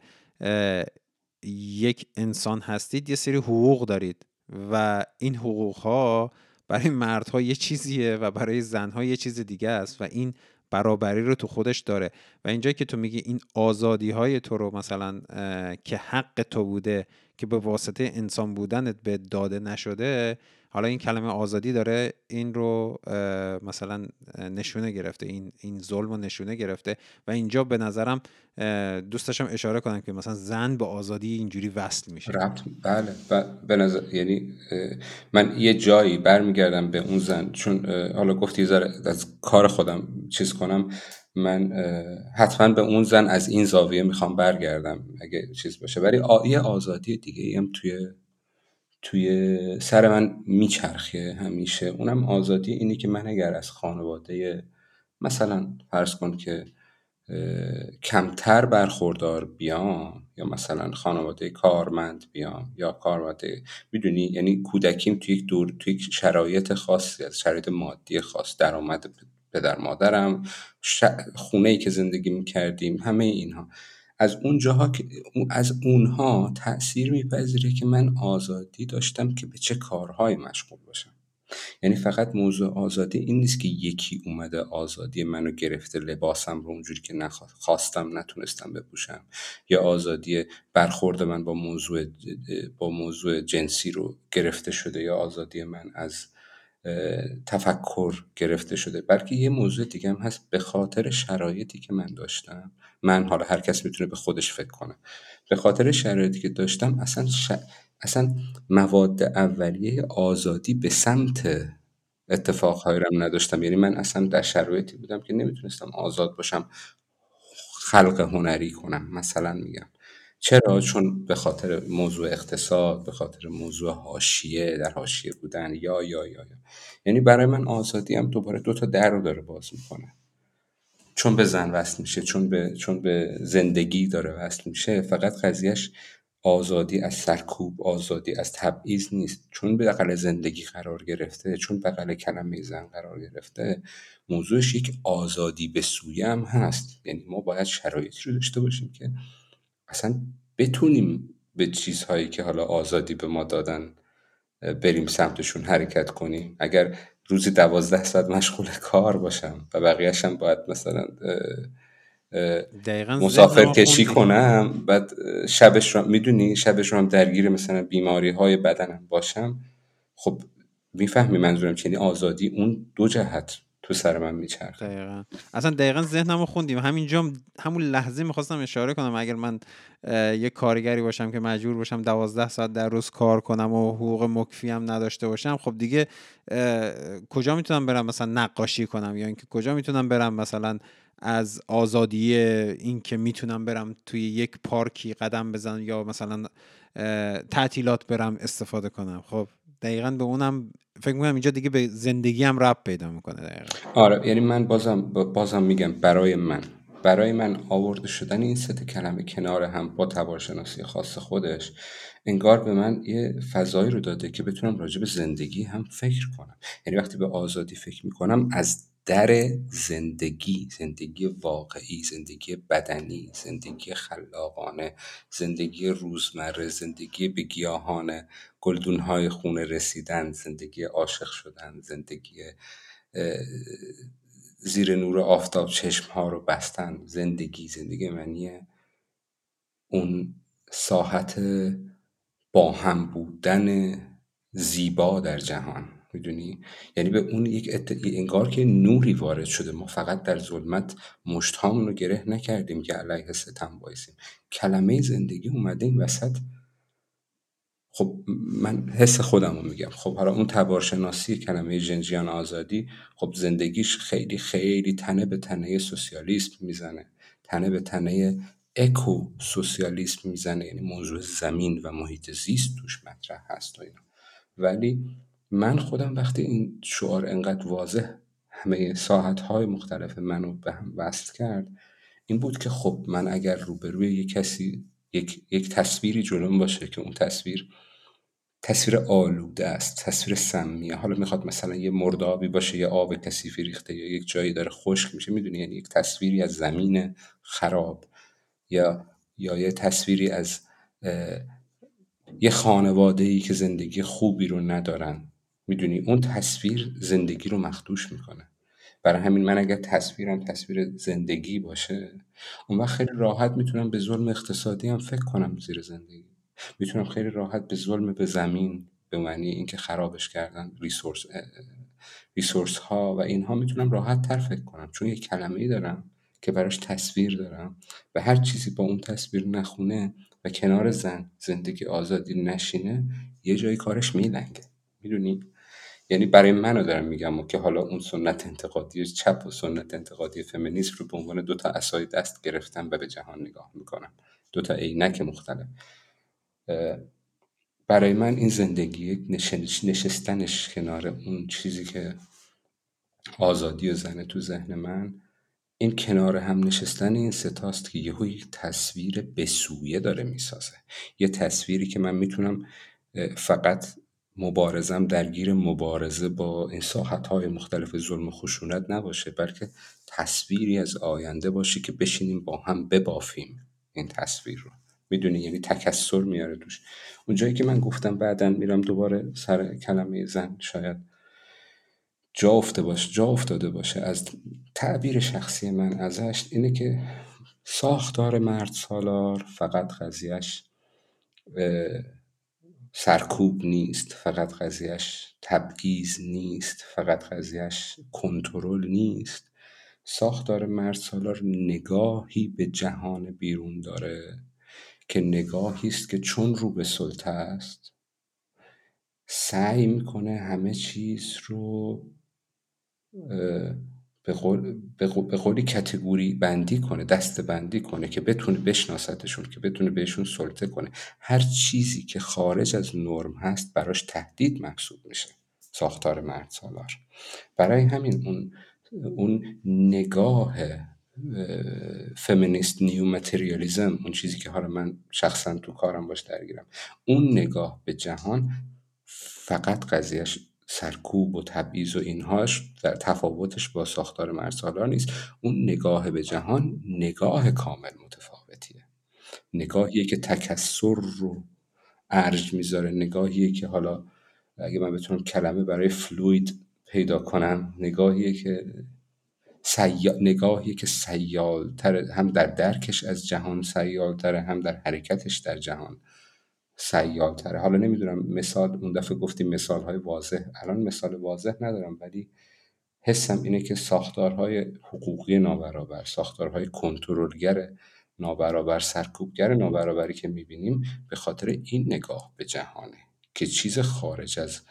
یک انسان هستید یه سری حقوق دارید و این حقوق ها برای مردها یه چیزیه و برای زنها یه چیز دیگه است و این برابری رو تو خودش داره. و اینجایی که تو میگی این آزادی های تو رو مثلا که حق تو بوده که به واسطه انسان بودنت به داده نشده حالا این کلمه آزادی داره این رو مثلا نشونه گرفته این این ظلم و نشونه گرفته و اینجا به نظرم دوست داشتم اشاره کنم که مثلا زن به آزادی اینجوری وصل میشه. ربط بله به نظر یعنی من یه جایی برمیگردم به اون زن چون حالا گفتی ذره از کار خودم چیز کنم من حتما به اون زن از این زاویه می‌خوام برگردم اگه چیز باشه. ولی یه آزادی دیگه هم توی توی سر من میچرخه همیشه. اونم آزادی اینی که من اگر از خانواده مثلا فرض کن که کمتر برخوردار بیام یا مثلا خانواده کارمند بیام یا خانواده می‌دونی؟ یعنی کودکیم توی یک دور توی یک شرایط خاصی از شرایط مادی خاص درآمد پدر مادرم خونه ای که زندگی می‌کردیم همه اینها. از اون جاها که از اونها تاثیر میپذیره که من آزادی داشتم که به چه کارهای مشغول باشم. یعنی فقط موضوع آزادی این نیست که یکی اومده آزادی منو گرفته لباسم رو اونجوری که نخواستم نتونستم بپوشم. یا آزادی برخورد من با موضوع با موضوع جنسی رو گرفته شده یا آزادی من از تفکر گرفته شده. بلکه یه موضوع دیگه هم هست به خاطر شرایطی که من داشتم. من حالا هر کس می‌تونه به خودش فکر کنه. به خاطر شرایطی که داشتم اصلا اصلا مواد اولیه آزادی به سمت اتفاقهایی رو نداشتم. یعنی من اصلا در شرایطی بودم که نمی‌تونستم آزاد باشم خلق هنری کنم مثلا میگم. چرا؟ چون به خاطر موضوع اقتصاد به خاطر موضوع حاشیه در حاشیه بودن یا یا یا یا. یعنی برای من آزادی هم دوباره دو تا در رو داره باز می‌کنه. چون به زن وصل میشه چون به چون به زندگی داره وصل میشه فقط قضیهش آزادی از سرکوب آزادی از تبعیض نیست. چون بغل زندگی قرار گرفته چون بغل کلمه زن قرار گرفته موضوعش یک آزادی به سویم هست. یعنی ما باید شرایطی رو داشته باشیم که اصلا بتونیم به چیزهایی که حالا آزادی به ما دادن بریم سمتشون حرکت کنیم. اگر روزی دوازده ساعت مشغول کار باشم و بقیهشم باید مثلا مسافر کشی کنم بعد شبش رو می‌دونی شبش رو هم درگیر مثلا بیماری های بدنم باشم خب می‌فهمی منظورم چی یعنی آزادی اون دو جهت. تو سر من میچرخه. دقیقا. اصلا دقیقا ذهنمو خوندیم. همینجا همون لحظه می‌خواستم اشاره کنم اگر من یه کارگری باشم که مجبور باشم دوازده ساعت در روز کار کنم و حقوق مکفی هم نداشته باشم خب دیگه کجا می‌تونم برم مثلا نقاشی کنم؟ یا اینکه کجا می‌تونم برم مثلا از آزادی این که می‌تونم برم توی یک پارکی قدم بزنم یا مثلا تعطیلات برم استفاده کنم؟ خب دقیقا به اونم فکر می‌کنم اینجا دیگه به زندگی هم رب پیدا می‌کنه دقیقا. آره یعنی من بازم بازم میگم برای من. برای من آورده شدن این ست کلمه کنار هم با تبارشناسی خاص خودش انگار به من یه فضایی رو داده که بتونم راجع به زندگی هم فکر کنم. یعنی وقتی به آزادی فکر می‌کنم از در زندگی زندگی واقعی زندگی بدنی زندگی خلاقانه زندگی روزمره زندگی به گیاهان گلدونهای خونه رسیدن زندگی عاشق شدن زندگی زیر نور آفتاب چشم ها رو بستن. زندگی زندگی منیه اون ساحت با هم بودن زیبا در جهان. می‌دونی؟ یعنی به اون یک ات... انگار که نوری وارد شده. ما فقط در ظلمت مشتهامون رو گره نکردیم که علیه ستم بایسیم کلمه زندگی اومده این وسط خب من حس خودم رو میگم. خب حالا اون تبارشناسی کلمه جنجیان آزادی خب زندگیش خیلی خیلی تنه به تنه سوسیالیسم می‌زنه. تنه به تنه اکو سوسیالیسم می‌زنه. یعنی موضوع زمین و محیط زیست توش مطرح هست و اینا. ولی من خودم وقتی این شعار انقدر واضح همه های مختلف منو به هم وصل کرد این بود که خب من اگر روبروی یک کسی یک, یک تصویری جلوم باشه که اون تصویر تصویر آلوده است تصویر سمیه. حالا می‌خواد مثلا یه مردابی باشه یه آب کثیفی ریخته یا یک جایی داره خشک میشه می‌دونی؟ یعنی یک تصویری از زمین خراب یا یا یه تصویری از یه خانواده ای که زندگی خوبی رو ندارن. می‌دونی؟ اون تصویر زندگی رو مخدوش می‌کنه. برای همین من اگر تصویرم تصویر زندگی باشه اون وقت خیلی راحت می‌تونم به ظلم اقتصادی هم فکر کنم زیر زندگی. می‌تونم خیلی راحت به ظلم به زمین به معنی اینکه خرابش کردن ریسورس ریسورس ها و اینها می‌تونم راحت تر فکر کنم. چون یک کلمه ای دارم که براش تصویر دارم و هر چیزی با اون تصویر نخونه و کنار زن زندگی آزادی نشینه یه جایی کارش میلنگه. می‌دونی؟ یعنی برای منو دارم میگم که حالا اون سنت انتقادی چپ و سنت انتقادی فمینیسم رو به عنوان دو تا اسای دست گرفتم و به جهان نگاه می‌کنم. دو تا عینک مختلف. برای من این زندگی نشستنش کنار اون چیزی که آزادی و زنه تو ذهن من این کنار هم نشستن این ستاست که یهو یک تصویر بسویه داره می‌سازه. یه تصویری که من می‌تونم فقط مبارزم درگیر مبارزه با این های مختلف ظلم و خشونت نباشه بلکه تصویری از آینده باشه که بشینیم با هم ببافیم این تصویر رو. می‌دونی یعنی تکسر میاره توش. اونجایی که من گفتم بعدا میرم دوباره سر کلمه زن شاید جا افته باشه جا افتاده باشه. از تعبیر شخصی من ازش اینه که ساختار مرد سالار فقط قضیهش سرکوب نیست فقط قضیهش تبعیض نیست فقط قضیهش کنترل نیست. ساختار مرد سالار نگاهی به جهان بیرون داره. که نگاهی است که چون رو به سلطه است سعی می‌کنه همه چیز رو به, قول، به, قولی کتگوری بندی کنه دست بندی کنه که بتونه بشناستشون که بتونه بهشون سلطه کنه. هر چیزی که خارج از نرم هست براش تهدید محسوب میشه ساختار مرد سالار. برای همین اون اون نگاه فمینیست نیو متریالیزم اون چیزی که حالا من شخصا تو کارم باش درگیرم. اون نگاه به جهان فقط قضیهش سرکوب و تبعیض و اینهاش در تفاوتش با ساختار مرسالار نیست. اون نگاه به جهان نگاه کامل متفاوتیه. نگاهیه که تکسر رو ارج می‌ذاره. نگاهیه که حالا اگه من بتونم کلمه برای فلوید پیدا کنم نگاهیه که سیا... نگاهی که سیالتر هم در درکش از جهان سیالتره هم در حرکتش در جهان سیالتره حالا نمی‌دونم مثال اون دفعه گفتیم مثال های واضح. الان مثال واضح ندارم ولی حسم اینه که ساختارهای حقوقی نابرابر ساختارهای کنترلگر نابرابر سرکوبگر نابرابری که می‌بینیم به خاطر این نگاه به جهانه که چیز خارج از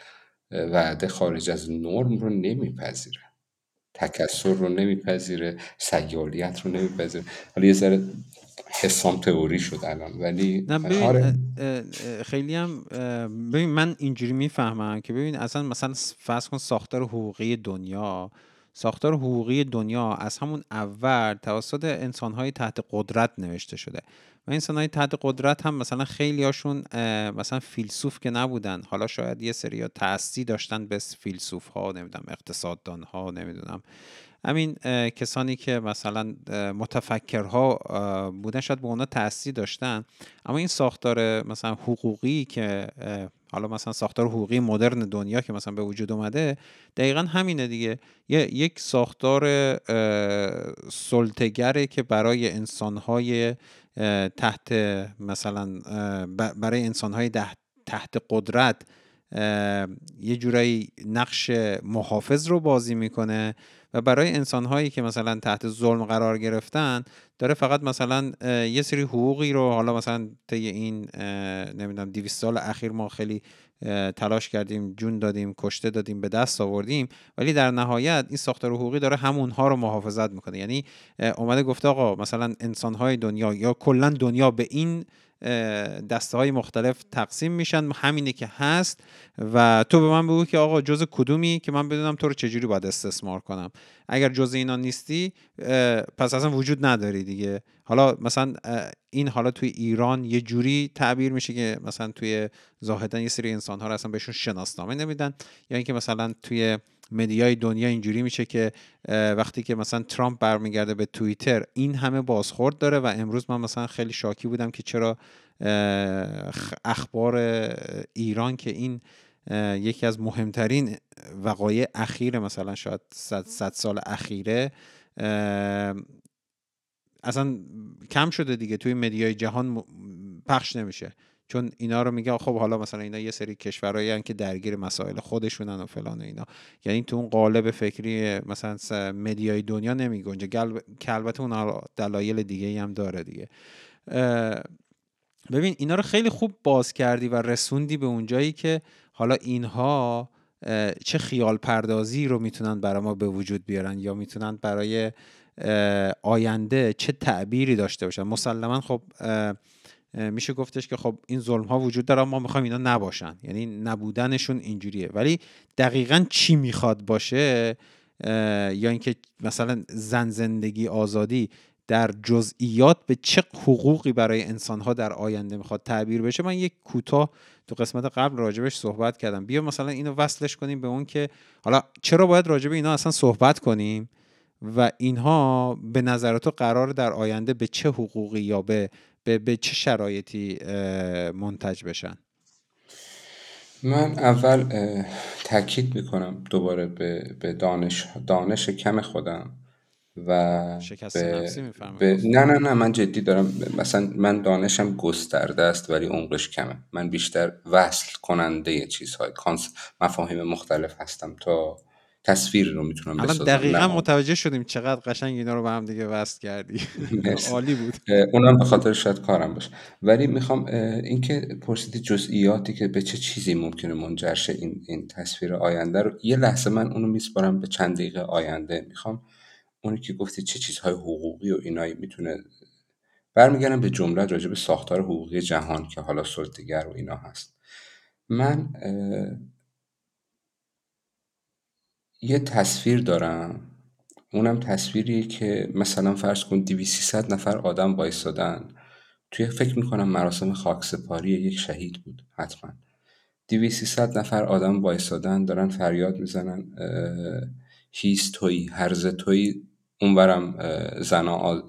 وعده خارج از نرم رو نمیپذیره. تکسر رو نمیپذیره سیالیت رو نمیپذیره حالا یه ذره حسام تئوری شد الان ولی نه آره. خیلی هم ببین من اینجوری می‌فهمم که ببین اصلا مثلا فرض کن ساختار حقوقی دنیا ساختار حقوقی دنیا از همون اول توسط انسانهای تحت قدرت نوشته شده و انسانهای تحت قدرت هم مثلا خیلی هاشون مثلا فیلسوف که نبودن. حالا شاید یه سری تأثی داشتن به فیلسوف ها نمی‌دونم اقتصاددان ها نمی‌دونم. همین کسانی که مثلا متفکرها بودن شاید به اونا تأثیر داشتن. اما این ساختار مثلا حقوقی که حالا مثلا ساختار حقوقی مدرن دنیا که مثلا به وجود اومده دقیقا همینه دیگه. یک ساختار سلطگره که برای انسانهای تحت مثلا برای انسانهای تحت قدرت یه جورایی نقش محافظ رو بازی می‌کنه. و برای انسانهایی که مثلا تحت ظلم قرار گرفتن داره فقط مثلا یه سری حقوقی رو حالا مثلا طی این نمی‌دونم 200 سال اخیر ما خیلی تلاش کردیم جون دادیم کشته دادیم به دست آوردیم ولی در نهایت این ساختار حقوقی داره همونها رو محافظت می‌کنه. یعنی اومده گفته آقا مثلا انسانهای دنیا یا کلا دنیا به این دسته های مختلف تقسیم میشن. همینه که هست. و تو به من بگو که آقا جز کدومی که من بدونم تو رو چجوری باید استثمار کنم. اگر جز اینا نیستی پس اصلا وجود نداری دیگه. حالا مثلا این حالا توی ایران یه جوری تعبیر میشه که مثلا توی زاهدن یه سری انسان ها رو اصلا بهشون شناسنامه نمیدن. یا اینکه مثلا توی مدیای دنیا اینجوری میشه که وقتی که مثلا ترامپ برمیگرده به توییتر این همه بازخورد داره و امروز من مثلا خیلی شاکی بودم که چرا اخبار ایران که این یکی از مهمترین وقایع اخیر مثلا شاید صد سال اخیره اصلا کم شده دیگه توی مدیای جهان پخش نمیشه. چون اینا رو میگه خب حالا مثلا اینا یه سری کشورهایی که درگیر مسائل خودشونن و فلان و اینا. یعنی تو اون قالب فکری مثلا مدیای دنیا نمیگنجه. که البته اون دلایل دیگه هم داره دیگه. ببین اینا رو خیلی خوب باز کردی و رسوندی به اونجایی که حالا اینها چه خیال پردازی رو می‌تونن برای ما به وجود بیارن یا می‌تونن برای آینده چه تعبیری داشته باشن. مسلما خب میشه گفتش که خب این ظلم ها وجود داره ما می‌خوایم اینا نباشن. یعنی نبودنشون اینجوریه. ولی دقیقا چی می‌خواد باشه یا اینکه مثلا زن زندگی آزادی در جزئیات به چه حقوقی برای انسانها در آینده می‌خواد تعبیر بشه؟ من یک کوتاه تو قسمت قبل راجبش صحبت کردم. بیا مثلا اینو وصلش کنیم به اون که حالا چرا باید راجب اینا اصلا صحبت کنیم و اینها به نظر تو قرار در آینده به چه حقوقی یا به به, به چه شرایطی منتج بشن؟ من اول تاکید می‌کنم دوباره به, به دانش دانش کم خودم و به... نه نه نه من جدی دارم مثلا من دانشم گسترده است ولی عمقش کمه. من بیشتر وصل کننده چیزهای کانس مفاهیم مختلف هستم تا تصویر رو می‌تونم بسازم. دقیقا متوجه شدیم چقدر قشنگ اینا رو به هم دیگه وصل کردی. عالی بود. اونم به خاطر شاید کارم باشه. ولی می‌خوام اینکه پرسیدی جزئیاتی که به چه چیزی ممکنه منجر شه این این تصویر آینده رو. یه لحظه من اونو میسپارم به چند دقیقه آینده. می‌خوام اونی که گفتی چه چیزهای حقوقی و اینایی می‌تونه برمیگردم به جمله راجع به ساختار حقوقی جهان که حالا سلطگر و اینا هست. من یه تصویر دارم. اونم تصویری که مثلا فرض کن 200 نفر آدم وایستادن. توی فکر می‌کنم مراسم خاکسپاری یک شهید بود حتما. 200 نفر آدم وایستادن دارن فریاد می‌زنن هیست توی هرز توی اونورم زنا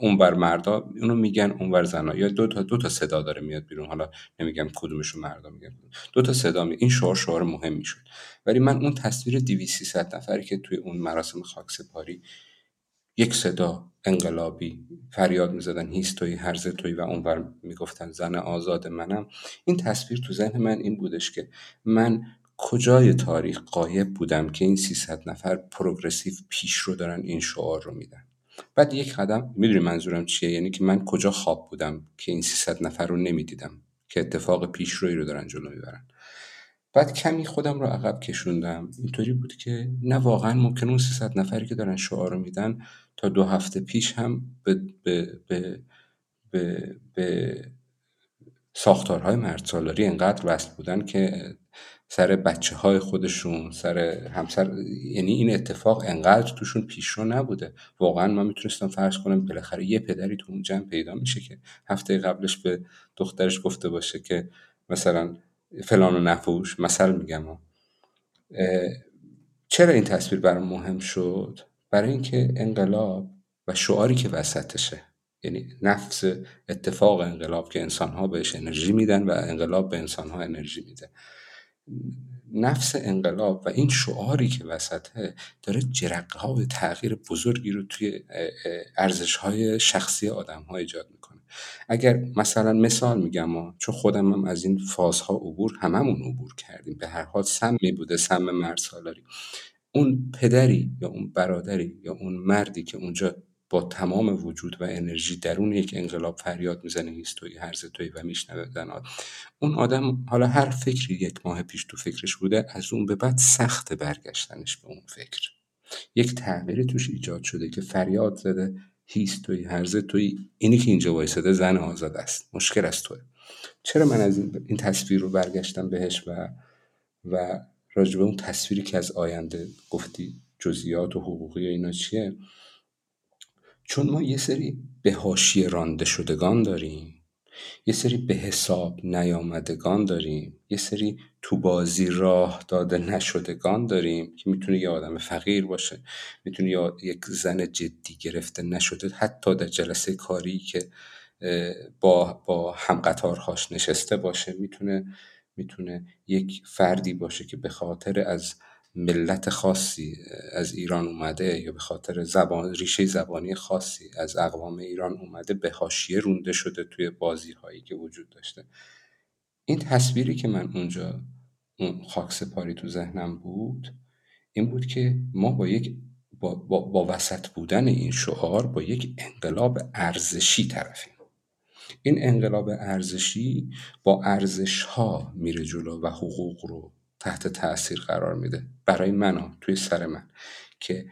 اونور مردا اونو میگن اونور زنا یا دو تا دو تا صدا داره میاد بیرون حالا نمیگم کدومشون مردا میگن دو تا صدا می این شعار شعار مهمی شد ولی من اون تصویر 200 نفری که توی اون مراسم خاکسپاری یک صدا انقلابی فریاد می‌زدن هیستوی هرز توی و اونور می‌گفتن زن آزاد منم. این تصویر تو ذهن من این بودش که من کجای تاریخ قایب بودم که این 300 نفر پروگرسیو پیش رو دارن این شعار رو میدن. بعد یک قدم می‌دونی منظورم چیه؟ یعنی که من کجا خواب بودم که این 300 نفر رو نمی‌دیدم که اتفاق پیش روی رو دارن جلو می‌برن. بعد کمی خودم رو عقب کشوندم. اینطوری بود که نه واقعا ممکن اون 300 نفری که دارن شعار رو میدن تا دو هفته پیش هم به, به, به, به, به ساختارهای مردسالاری انقدر وصل بودن که سر بچه های خودشون سر همسر یعنی این اتفاق انقدر توشون پیشرو نبوده. واقعا من می‌تونستم فرض کنم بالاخره یه پدری تو اون جمع پیدا میشه که هفته قبلش به دخترش گفته باشه که مثلا فلان و نفوش مثل میگم. چرا این تصویر برام مهم شد؟ برای اینکه انقلاب و شعاری که وسطشه یعنی نفس اتفاق انقلاب که انسان ها بهش انرژی میدن و انقلاب به انسان ها انرژی میده. نفس انقلاب و این شعاری که وسطه داره جرقه ها و تغییر بزرگی رو توی ارزش های شخصی آدم ها ایجاد می‌کنه. اگر مثلا مثال میگم چون خودم هم از این فازها عبور هممون عبور کردیم به هر حال سمی بوده سم مرد سالاری. اون پدری یا اون برادری یا اون مردی که اونجا با تمام وجود و انرژی درون یک انقلاب فریاد می‌زنه هیستوی هرز توی و میشنوه اون آدم حالا هر فکری یک ماه پیش تو فکرش بوده از اون به بعد سخت برگشتنش به اون فکر. یک تغییری توش ایجاد شده که فریاد زده هیستوی هرز توی اینی که اینجا وایساده زن آزاد است. مشکل از توه. چرا من از این تصویر رو برگشتم بهش و و راجبه اون تصویری که از آینده گفتی جزئیات و حقوقی اینا چیه؟ چون ما یه سری به حاشیه رانده شدگان داریم یه سری به حساب نیامدگان داریم یه سری تو بازی راه داده نشدگان داریم که می‌تونه یه آدم فقیر باشه می‌تونه یک زن جدی گرفته نشده حتی در جلسه کاری که با, با همقطارهاش نشسته باشه می‌تونه می‌تونه یک فردی باشه که به خاطر از ملت خاصی از ایران اومده یا به خاطر زبان ریشه زبانی خاصی از اقوام ایران اومده به حاشیه رونده شده توی بازی هایی که وجود داشته. این تصویری که من اونجا اون خاک سپاری تو ذهنم بود این بود که ما با یک با, با, با وسط بودن این شعار با یک انقلاب ارزشی طرفیم. این انقلاب ارزشی با ارزش ها میره جلو و حقوق رو تحت تاثیر قرار میده. برای من توی سر من. که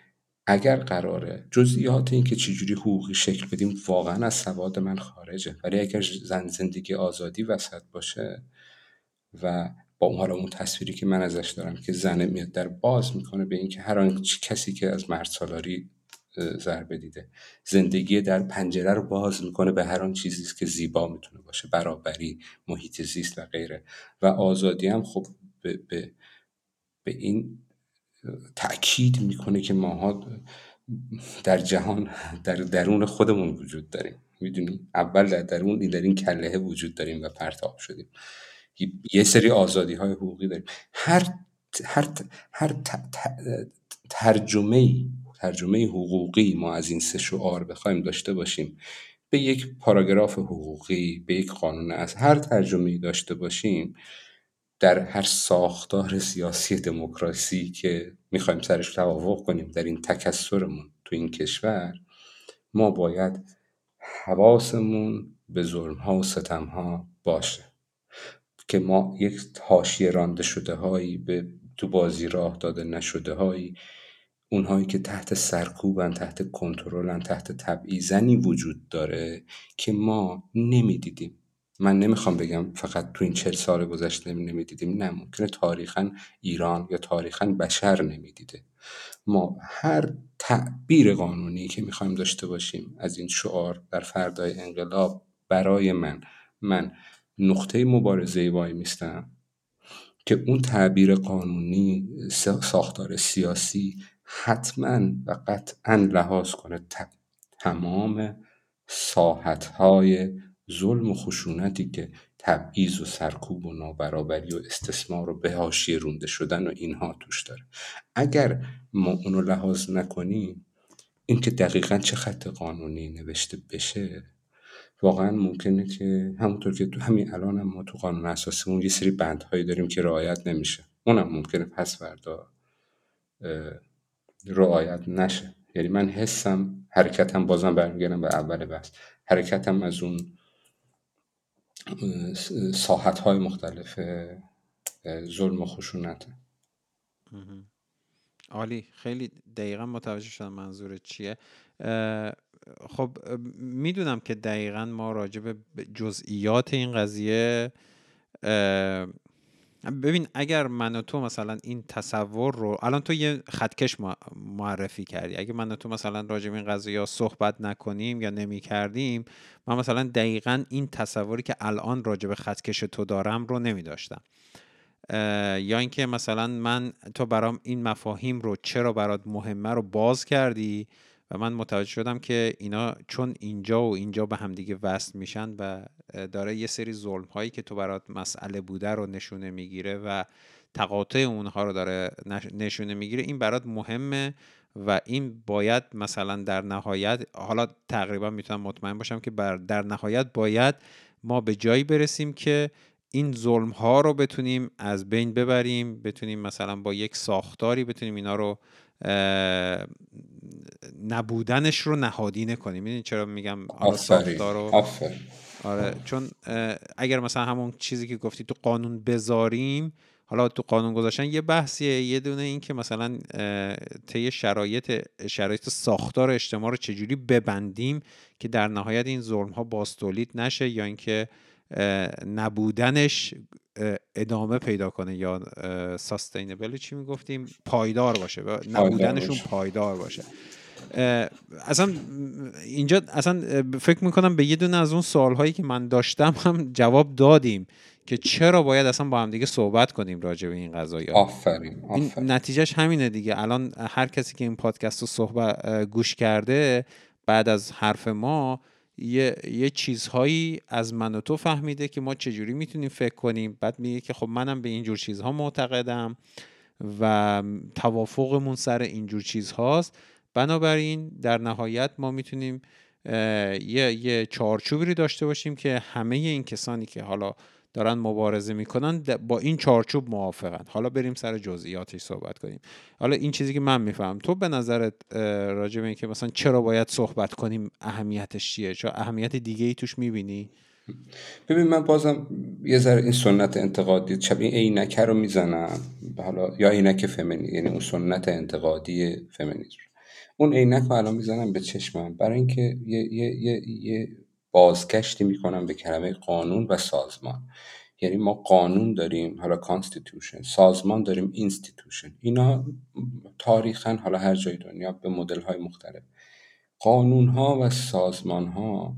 اگر قراره جزئیات این که چجوری حقوقی شکل بدیم واقعا از سواد من خارجه. ولی اگر زن زندگی آزادی وسط باشه و با اون حالا اون تصویری که من ازش دارم که زنه میاد در باز می‌کنه به اینکه هر آن کسی که از مرد سالاری ضربه دیده زندگی در پنجره رو باز می‌کنه به هر آن چیزی که زیبا می‌تونه باشه. برابری محیط زیست و غیره. و آزادی هم خب به, به, به این تاکید می‌کنه که ماها در جهان در درون خودمون وجود داریم. می‌دونی؟ اول در درون در این کلهه وجود داریم و پرتاب شدیم. یه سری آزادی های حقوقی داریم. هر هر هر ترجمه ترجمه حقوقی ما از این سه شعار بخوایم داشته باشیم به یک پاراگراف حقوقی به یک قانون از هر ترجمه داشته باشیم در هر ساختار سیاسی دموکراسی که می‌خوایم سرش توافق کنیم در این تکسرمون تو این کشور ما باید حواسمون به ظلم ها و ستم ها باشه که ما یک حاشیه رانده شده هایی به تو بازی راه داده نشده هایی اونهایی که تحت سرکوبن تحت کنترلن تحت تبعیضنی وجود داره که ما نمی‌دیدیم. من نمی‌خوام بگم فقط تو این چل سال گذشته نمی‌دیدیم نه ممکنه تاریخا ایران یا تاریخا بشر نمی‌دیده. ما هر تعبیر قانونی که می‌خوایم داشته باشیم از این شعار در فردای انقلاب برای من من نقطه مبارزه وای میستم که اون تعبیر قانونی ساختار سیاسی حتما و قطعا لحاظ کنه تمام ساحتهای ظلم و خشونتی که تبعیض و سرکوب و نابرابری و استثمار و به حاشیه رونده شدن و اینها توش داره. اگر ما اونو لحاظ نکنیم اینکه دقیقا چه خط قانونی نوشته بشه واقعا ممکنه که همونطور که تو همین الان هم ما تو قانون اساسیمون یه سری بندهایی داریم که رعایت نمیشه. اونم ممکنه پس فردا رعایت نشه. یعنی من حسم حرکتم بازم برمیگردم به اول بحث. حرکتم از اون ساحت های مختلف ظلم و خشونت. عالی. خیلی دقیقا متوجه شدم منظور چیه. خب می‌دونم که دقیقا ما راجع به جزئیات این قضیه ببین اگر من و تو مثلا این تصور رو الان تو یه خطکش معرفی کردی. اگر من و تو مثلا راجع به این قضیه صحبت نکنیم یا نمی کردیم من مثلا دقیقا این تصوری که الان راجع به خطکش تو دارم رو نمی داشتم یا اینکه مثلا من تو برام این مفاهیم رو چرا برات مهمه رو باز کردی؟ و من متوجه شدم که اینا چون اینجا و اینجا به همدیگه وصل میشن و داره یه سری ظلم هایی که تو برات مسئله بوده رو نشونه می‌گیره و تقاطع اونها رو داره نشونه می‌گیره این برات مهمه و این باید مثلا در نهایت حالا تقریبا می‌تونم مطمئن باشم که بر در نهایت باید ما به جایی برسیم که این ظلم ها رو بتونیم از بین ببریم بتونیم مثلا با یک ساختاری بتونیم اینا رو نبودنش رو نهادینه کنیم می‌دونی چرا میگم ساختار رو؟ آره چون اگر مثلا همون چیزی که گفتی تو قانون بذاریم حالا تو قانون گذاشتن یه بحثیه. یه دونه این که مثلا طی شرایط شرایط ساختار اجتماع رو چجوری ببندیم که در نهایت این ظلم ها باستولید نشه یا اینکه نبودنش ادامه پیدا کنه یا ساستینبل چی می‌گفتیم؟ پایدار باشه نبودنشون پایدار باشه. اصلا اینجا اصلا فکر می‌کنم به یه دونه از اون سوال هایی که من داشتم هم جواب دادیم که چرا باید اصلا با هم دیگه صحبت کنیم راجع به این قضايا آفرین, این نتیجهش همینه دیگه. الان هر کسی که این پادکست رو صحبت گوش کرده بعد از حرف ما یه, یه چیزهایی از من و تو فهمیده که ما چجوری می‌تونیم فکر کنیم. بعد میگه که خب منم به اینجور چیزها معتقدم و توافقمون سر اینجور چیزهاست. بنابراین در نهایت ما می‌تونیم یه, یه چارچوبی رو داشته باشیم که همه این کسانی که حالا دارن مبارزه می‌کنن با این چارچوب موافقن. حالا بریم سر جزئیاتش صحبت کنیم. حالا این چیزی که من میفهم تو به نظرت راجع به اینکه مثلا چرا باید صحبت کنیم اهمیتش چیه؟ چرا اهمیت دیگه ای توش می‌بینی؟ ببین من بازم یه ذره این سنت انتقادی شب این عینکه رو می‌زنم. حالا یا عینک فمینی یعنی اون سنت انتقادی فمینیسم اون عینک رو الان می‌زنم به چشمم. برای اینکه یه, یه, یه, یه بازگشتی می‌کنم به کلمه قانون و سازمان. یعنی ما قانون داریم حالا constitution سازمان داریم institution اینا تاریخا حالا هر جای دنیا به مدل های مختلف. قانون ها و سازمان ها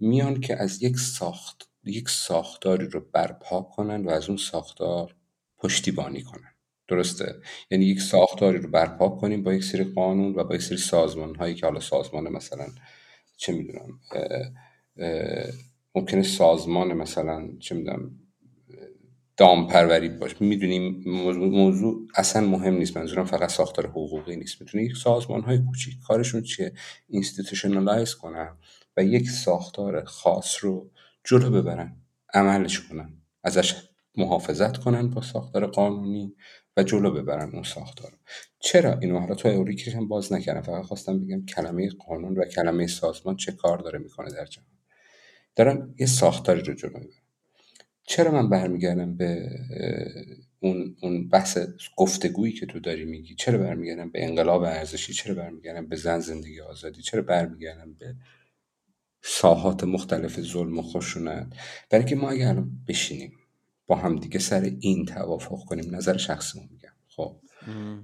میان که از یک ساخت یک ساختاری رو برپا کنن و از اون ساختار پشتیبانی کنن. درسته؟ یعنی یک ساختاری رو برپا کنیم با یک سری قانون و با یک سری سازمان هایی که حالا سازمان مثلا چه می‌دونم ممکنه سازمان مثلا چه می‌دونم دامپروری باشه می‌دونیم موضوع, اصلا مهم نیست. منظورم فقط ساختار حقوقی نیست. می‌تونه یک سازمان های کوچیک کارشون چیه؟ institutionalize کنن و یک ساختار خاص رو جلو ببرن عملش کنن ازش محافظت کنن با ساختار قانونی و جلو ببرن اون ساختار چرا اینو؟ حالا تو اون یکی هم باز نکردم. فقط خواستم بگم کلمه قانون و کلمه سازمان چه کار داره می‌کنه در جهان. دارن یه ساختاری رو جلو می‌برن. چرا من برمیگردم به اون, اون بحث گفتگویی که تو داری میگی؟ چرا برمیگردم به انقلاب ارزشی؟ چرا برمیگردم به زن زندگی آزادی؟ چرا برمیگردم به ساحات مختلف ظلم و خشونت؟ برای که ما اگر بشینیم با هم دیگه سر این توافق کنیم نظر شخصمون میگم. خب.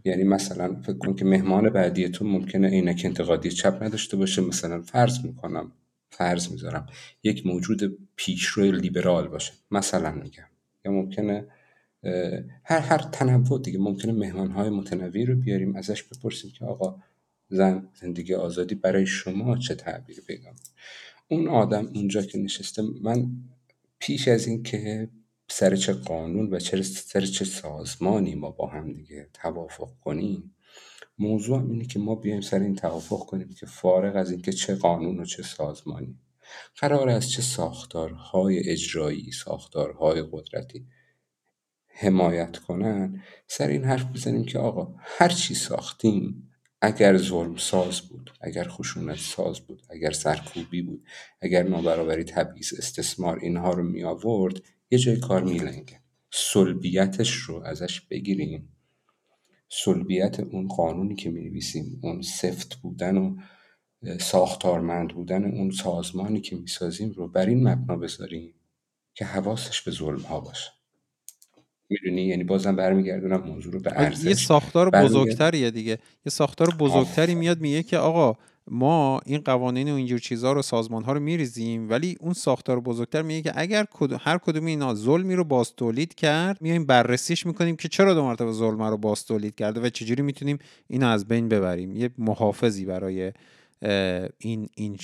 یعنی مثلا فکر کن که مهمان بعدی تو ممکنه عینک انتقادی چپ نداشته باشه. مثلا فرض می‌کنم فرض می‌ذارم یک موجود پیشرو لیبرال باشه. مثلا میگم یا ممکنه هر هر تنوع دیگه ممکنه مهمان های متنوعی رو بیاریم ازش بپرسیم که آقا زن زندگی آزادی برای شما چه تعبیری پیدا اون آدم اونجا که نشسته من پیش از این که سر چه قانون و سر چه سازمانی ما با هم دیگه توافق کنیم موضوع اینه که ما بیایم سر این توافق کنیم که فارغ از اینکه چه قانون و چه سازمانی قرار از چه ساختارهای اجرایی ساختارهای قدرتی حمایت کنن. سر این حرف بزنیم که آقا هر چی ساختیم اگر ظلم ساز بود اگر خشونت ساز بود اگر سرکوبی بود اگر نابرابری تبعیض استثمار اینها رو می آورد یه جای کار میلنگه. سلبیتش رو ازش بگیریم. سلبیت اون قانونی که نویسیم اون سفت بودن و ساختارمند بودن اون سازمانی که می‌سازیم رو بر این مبنا بذاریم که حواسش به ظلم ها باشه. می‌دونی؟ یعنی بازم برمیگردونم موضوع رو به ارزش یه ساختار بزرگتریه دیگه. یه ساختار بزرگتری میاد میگه که آقا ما این قوانین و اینجور چیزها رو سازمان ها رو میریزیم ولی اون ساختار بزرگتر میگه که اگر هر کدوم اینا ظلمی رو باز تولید کرد میایم بررسیش می‌کنیم که چرا دو مرتبه ظلم رو باز تولید کرده و چجوری می‌تونیم اینو از بین ببریم. یه محافظی برای این این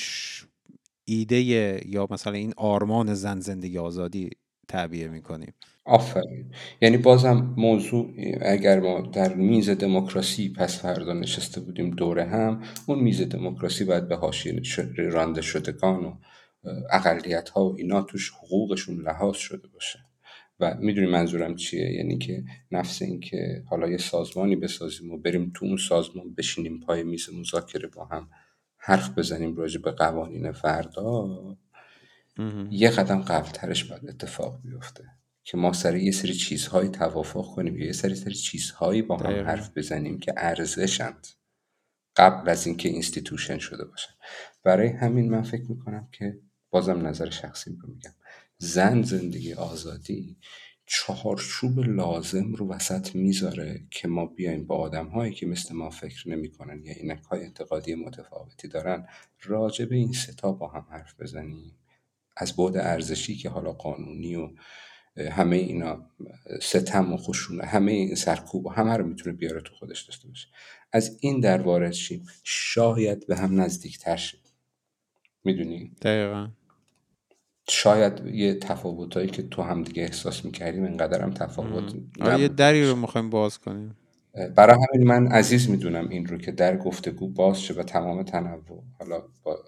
ایده یا مثلا این آرمان زن زندگی آزادی تعبیه می‌کنیم. آفرین. یعنی بازم موضوع اگر ما در میز دموکراسی پس فردا نشسته بودیم دوره هم اون میز دموکراسی باید به حاشیه رانده شدگان و اقلیت ها و اینا توش حقوقشون لحاظ شده باشه. و می‌دونی منظورم چیه؟ یعنی که نفس این که حالا یه سازمانی بسازیم و بریم تو اون سازمان بشینیم پای میز مذاکره با هم حرف بزنیم راجع به قوانین فردا یه قدم قبلترش باید اتفاق بیفته. که ما سر یه سری چیزهایی توافق کنیم یه سری سری چیزهایی با هم حرف بزنیم که ارزشند قبل از اینکه institution شده باشن برای همین من فکر می‌کنم که بازم نظر شخصی رو میگم. زن زندگی آزادی چهارچوب لازم رو وسط می‌ذاره که ما بیایم با آدم هایی که مثل ما فکر نمی‌کنن یا عینک های انتقادی متفاوتی دارن راجع به این سه تا با هم حرف بزنیم. از بعد ارزشی که حالا قانونی و همه اینا ستم و خشونت همه این سرکوب و همه رو می‌تونه بیاره تو خودش داشته باشه. از این در وارد شیم. شاید به هم نزدیکتر شیم. می‌دونی؟ دقیقا. شاید یه تفاوتایی که تو هم دیگه احساس می‌کردیم اینقدر هم تفاوت یه دری رو می‌خوایم باز کنیم. برای همین من عزیز می‌دونم این رو که در گفتگو باز شه و تمام تنوع حالا با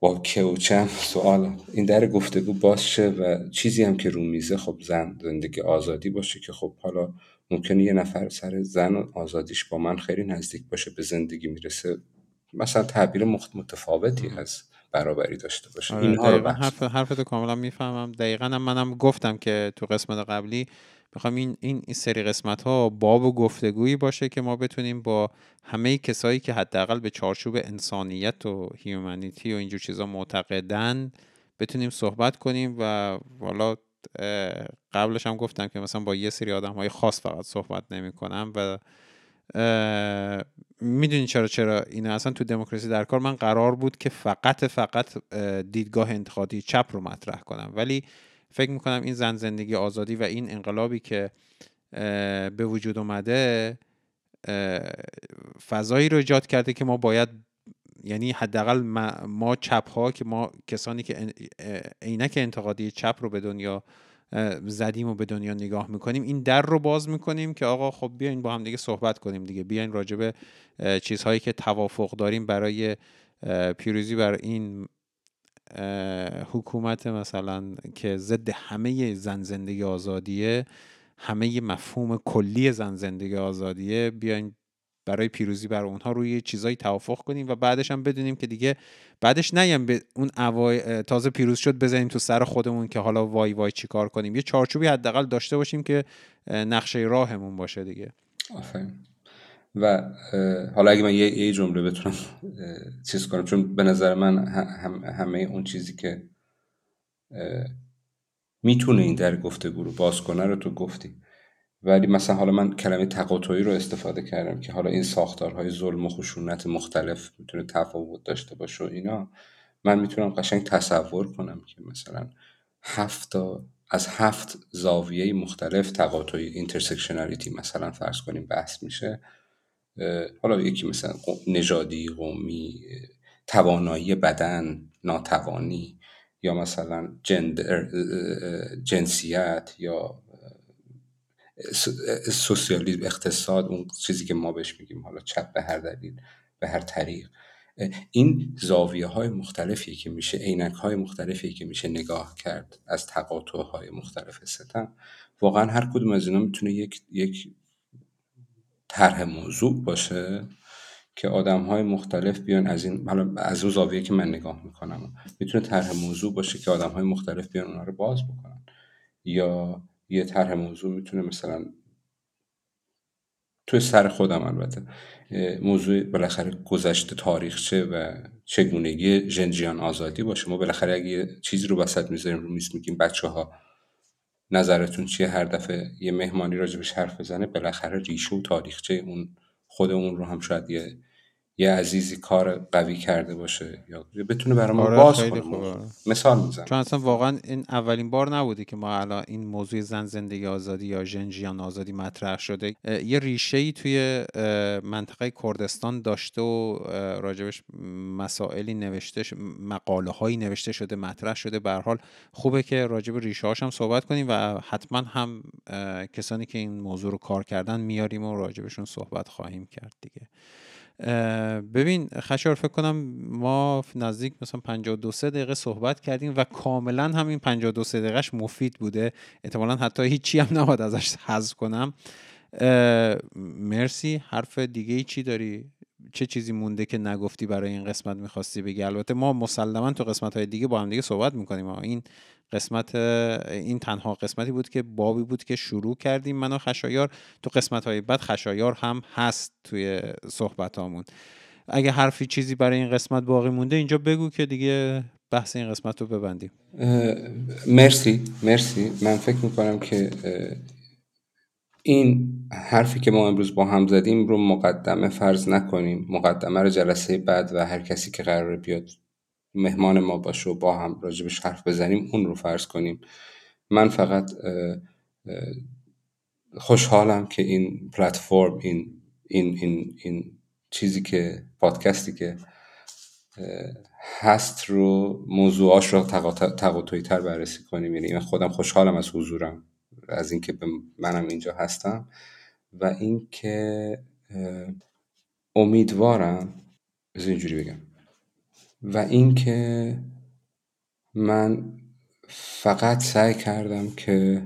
با چم سوال. این در گفتگو باز شه و چیزی هم که رو میزه خب زن زندگی آزادی باشه که خب حالا ممکنه یه نفر سر زن و آزادیش با من خیلی نزدیک باشه به زندگی می‌رسه. مثلا تعبیر متفاوتی از برابری داشته باشه. آره اینها رو حرف حرفتو کاملا می‌فهمم. دقیقا هم منم گفتم که تو قسمت قبلی می‌خوام این این سری قسمت ها باب و گفتگویی باشه که ما بتونیم با همه کسایی که حداقل به چارچوب انسانیت و هیومانیتی و اینجور چیزا معتقدن بتونیم صحبت کنیم و والا قبلش هم گفتم که مثلا با یه سری آدم های خاص فقط صحبت نمی کنم و می‌دونی چرا چرا این اصلا تو دموکراسی در کار من قرار بود که فقط فقط دیدگاه انتقادی چپ رو مطرح کنم. ولی فکر می‌کنم این زن زندگی آزادی و این انقلابی که به وجود اومده فضایی رو ایجاد کرده که ما باید یعنی حداقل ما چپ ها که ما کسانی که عینک انتقادی چپ رو به دنیا زدیم و به دنیا نگاه می‌کنیم این در رو باز می‌کنیم که آقا خب بیاین با هم دیگه صحبت کنیم دیگه. بیاین راجع چیزهایی که توافق داریم برای پیروزی بر این حکومت مثلا که ضد همه زن زندگی آزادیه همه مفهوم کلی زن زندگی آزادیه بیاین برای پیروزی بر اونها روی چیزایی توافق کنیم و بعدش هم بدونیم که دیگه بعدش نیم به اون اوای تازه پیروز شد بزنیم تو سر خودمون که حالا وای وای چیکار کنیم. یه چارچوبی حداقل داشته باشیم که نقشه راهمون باشه دیگه. آفرین. و حالا اگه من یه, یه جمله بتونم چیز کنم چون به نظر من همه اون چیزی که می‌تونه این در گفتگو رو باز کنه رو تو گفتی. ولی مثلا حالا من کلمه تقاطعی رو استفاده کردم که حالا این ساختارهای ظلم و خشونت مختلف می‌تونه تفاوت داشته باشه و اینا من می‌تونم قشنگ تصور کنم که مثلا هفت از هفت زاویه مختلف تقاطعی intersectionality مثلا فرض کنیم بحث میشه حالا یکی مثلا نژادی قومی توانایی بدن ناتوانی یا مثلا gender جنسیت یا سوسیالیسم اقتصاد اون چیزی که ما بهش میگیم حالا چپ به هر دلیل به هر طریق. این زاویه های مختلفی که میشه عینک های مختلفی که میشه نگاه کرد از تقاطع های مختلف ستم. واقعا هر کدوم از اینا می‌تونه یک یک طرح موضوع باشه که آدم های مختلف بیان از این حالا از اون زاویه که من نگاه می‌کنم می‌تونه طرح موضوع باشه که آدم های مختلف بیان اونها رو باز بکنن. یا یه طرح موضوع می‌تونه مثلا توی سر خودم البته موضوع بالاخره گذشته تاریخچه و چگونگی جنجیان آزادی باشه. ما بالاخره اگه چیزی رو وسط می‌ذاریم رو میز میگیم بچه ها نظرتون چیه؟ هر دفعه یه مهمانی راجبش حرف بزنه بالاخره ریشه تاریخچه اون خود اون رو هم شاید یه یه عزیزی کار قوی کرده باشه یا بتونه برای ما آره باز کنه. مثال میزن چون اصلا واقعا این اولین بار نبوده که ما الان این موضوع زن زندگی آزادی یا ژنژیان آزادی مطرح شده. یه ریشه ای توی منطقه کردستان داشته و راجبش مسائلی نوشته مقاله هایی نوشته شده مطرح شده. به حال خوبه که راجب ریشه هاش هم صحبت کنیم و حتما هم کسانی که این موضوع رو کار کردن میاریم و راجبشون صحبت خواهیم کرد دیگه. ببین خشار فکر کنم ما نزدیک مثلا 52 سه دقیقه صحبت کردیم و کاملا همین 52 سه دقیقهش مفید بوده. احتمالا حتی هیچی هم نباید ازش حذف کنم. مرسی. حرف دیگه ای چی داری؟ چه چیزی مونده که نگفتی برای این قسمت می‌خواستی بگی؟ البته ما مسلما تو قسمت های دیگه با هم دیگه صحبت می‌کنیم. این قسمت این تنها قسمتی بود که بابی بود که شروع کردیم من و خشایار. تو قسمت های بعد خشایار هم هست توی صحبت هامون اگه حرفی چیزی برای این قسمت باقی مونده اینجا بگو که دیگه بحث این قسمت رو ببندیم. مرسی مرسی. من فکر می‌کنم که این حرفی که ما امروز با هم زدیم رو مقدمه فرض نکنیم. مقدمه رو جلسه بعد و هر کسی که قراره بیاد مهمان ما باشه و با هم راجبش حرف بزنیم اون رو فرض کنیم. من فقط خوشحالم که این پلتفرم این این این این چیزی که پادکستی که هست رو موضوعاش رو تقاطعی تر بررسی کنیم. یعنی من خودم خوشحالم از حضورم از اینکه منم اینجا هستم. و اینکه امیدوارم از اینجوری بگم. و اینکه من فقط سعی کردم که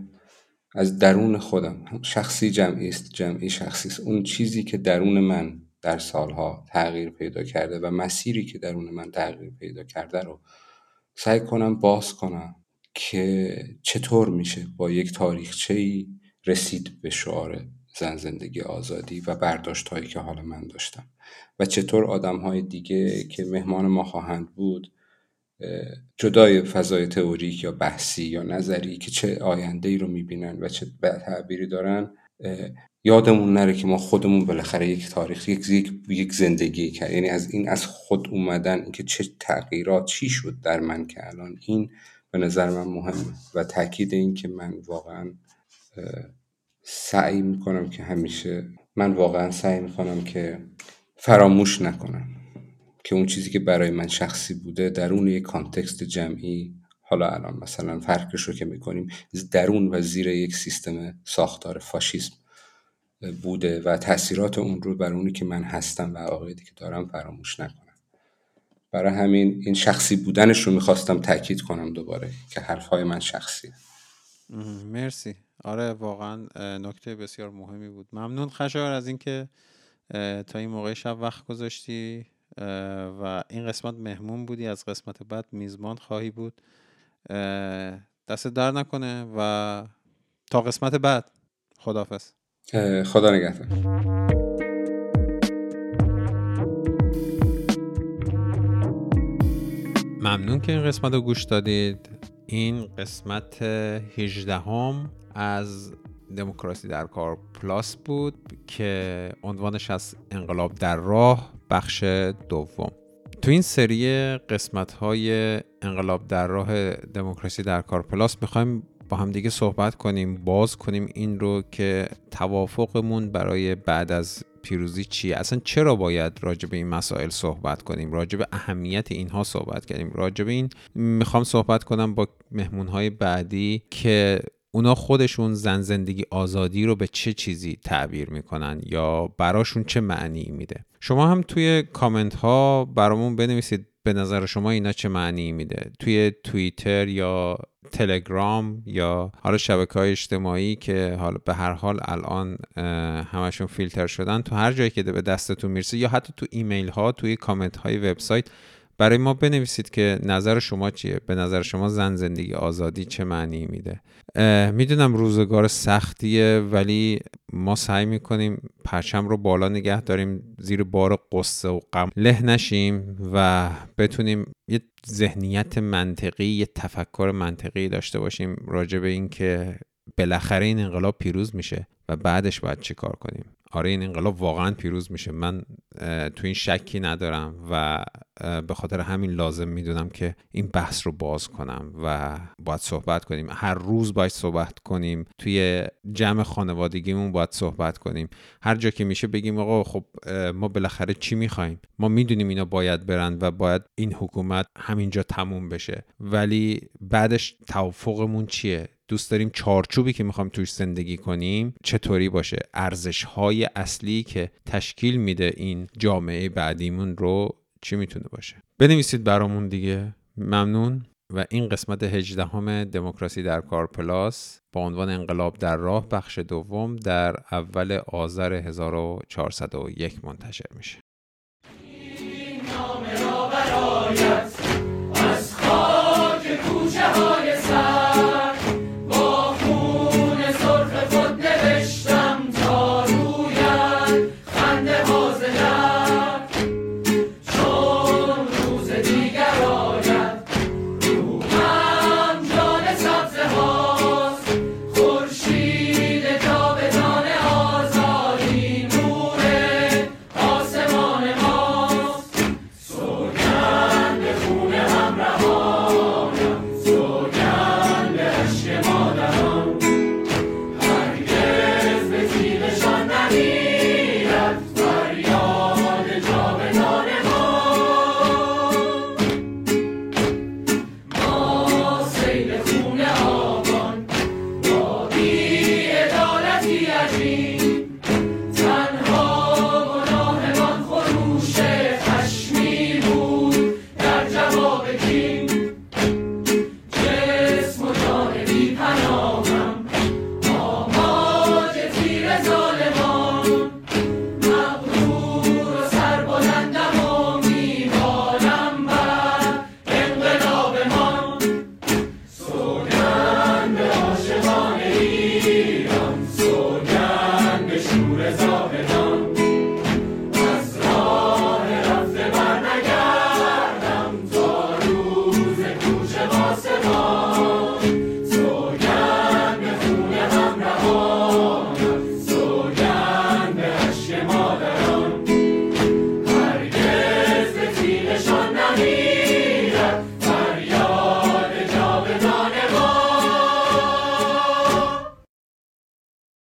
از درون خودم شخصی جمعی است جمعی شخصی است. اون چیزی که درون من در سالها تغییر پیدا کرده و مسیری که درون من تغییر پیدا کرده رو سعی کنم باز کنم که چطور میشه با یک تاریخچه رسید به شعار زن زندگی آزادی و برداشت هایی که حالا من داشتم. و چطور آدم های دیگه که مهمان ما خواهند بود جدای فضای تئوریک یا بحثی یا نظری که چه آینده ای رو می‌بینن و چه تعبیری دارن یادمون نره که ما خودمون بالاخره یک تاریخ یک, یک زندگی کرد یعنی از این از خود اومدن اینکه چه تغییرات چی شد در من که الان این به نظر من مهمه. و تاکید این که من واقعا سعی می‌کنم که همیشه من واقعا سعی می‌کنم که فراموش نکنم که اون چیزی که برای من شخصی بوده درون یک کانتکست جمعی حالا الان مثلا فرقش رو که می‌کنیم درون و زیر یک سیستم ساختار فاشیسم بوده و تاثیرات اون رو بر اونی که من هستم و عقایدی که دارم فراموش نکنم. برای همین این شخصی بودنش رو می‌خواستم تاکید کنم دوباره که حرفهای من شخصیه. مرسی. آره واقعا نکته بسیار مهمی بود. ممنون خشار از اینکه تا این موقع شب وقت گذاشتی و این قسمت مهمون بودی. از قسمت بعد میزبان خواهی بود. دست در نکنه و تا قسمت بعد. خدافز خدا نگهدار. ممنون که این قسمت رو گوش دادید. این قسمت 18 هم از دموکراسی در کار پلاس بود که عنوانش از انقلاب در راه بخش دوم. تو این سری قسمت های انقلاب در راه دموکراسی در کار پلاس می‌خوایم با هم دیگه صحبت کنیم باز کنیم این رو که توافقمون برای بعد از پیروزی چیه؟ اصلا چرا باید راجع به این مسائل صحبت کنیم؟ راجع به اهمیت اینها صحبت کنیم راجع به این می‌خوام صحبت کنم با مهمونهای بعدی که اونا خودشون زن زندگی آزادی رو به چه چیزی تعبیر می‌کنن یا براشون چه معنی میده؟ شما هم توی کامنت ها برامون بنویسید به نظر شما اینا چه معنی میده؟ توی توییتر یا تلگرام یا حالا شبکه های اجتماعی که حالا به هر حال الان همشون فیلتر شدن تو هر جایی که به دستتون می‌رسه یا حتی تو ایمیل ها توی کامنت های وبسایت برای ما بنویسید که نظر شما چیه؟ به نظر شما زن زندگی آزادی چه معنی میده؟ می‌دونم روزگار سختیه ولی ما سعی می‌کنیم پرچم رو بالا نگه داریم زیر بار قصه و غم له نشیم و بتونیم یه ذهنیت منطقی یه تفکر منطقی داشته باشیم راجع به اینکه بالاخره این انقلاب پیروز میشه و بعدش باید چی کار کنیم؟ آره این انقلاب واقعا پیروز میشه. من تو این شکی ندارم و به خاطر همین لازم می‌دونم که این بحث رو باز کنم و باید صحبت کنیم. هر روز باید صحبت کنیم. توی جمع خانوادگیمون باید صحبت کنیم. هر جا که میشه بگیم آقا خب ما بالاخره چی می‌خوایم؟ ما می‌دونیم اینا باید برن و باید این حکومت همینجا تموم بشه. ولی بعدش توافقمون چیه؟ دوست داریم چارچوبی که می‌خوایم توش زندگی کنیم چطوری باشه؟ ارزش های اصلی که تشکیل میده این جامعه بعدیمون رو چی می‌تونه باشه؟ بنویسید برامون دیگه. ممنون. و این قسمت 18 همه دموکراسی در کار پلاس با عنوان انقلاب در راه بخش دوم در اول آذر 1401 منتشر میشه.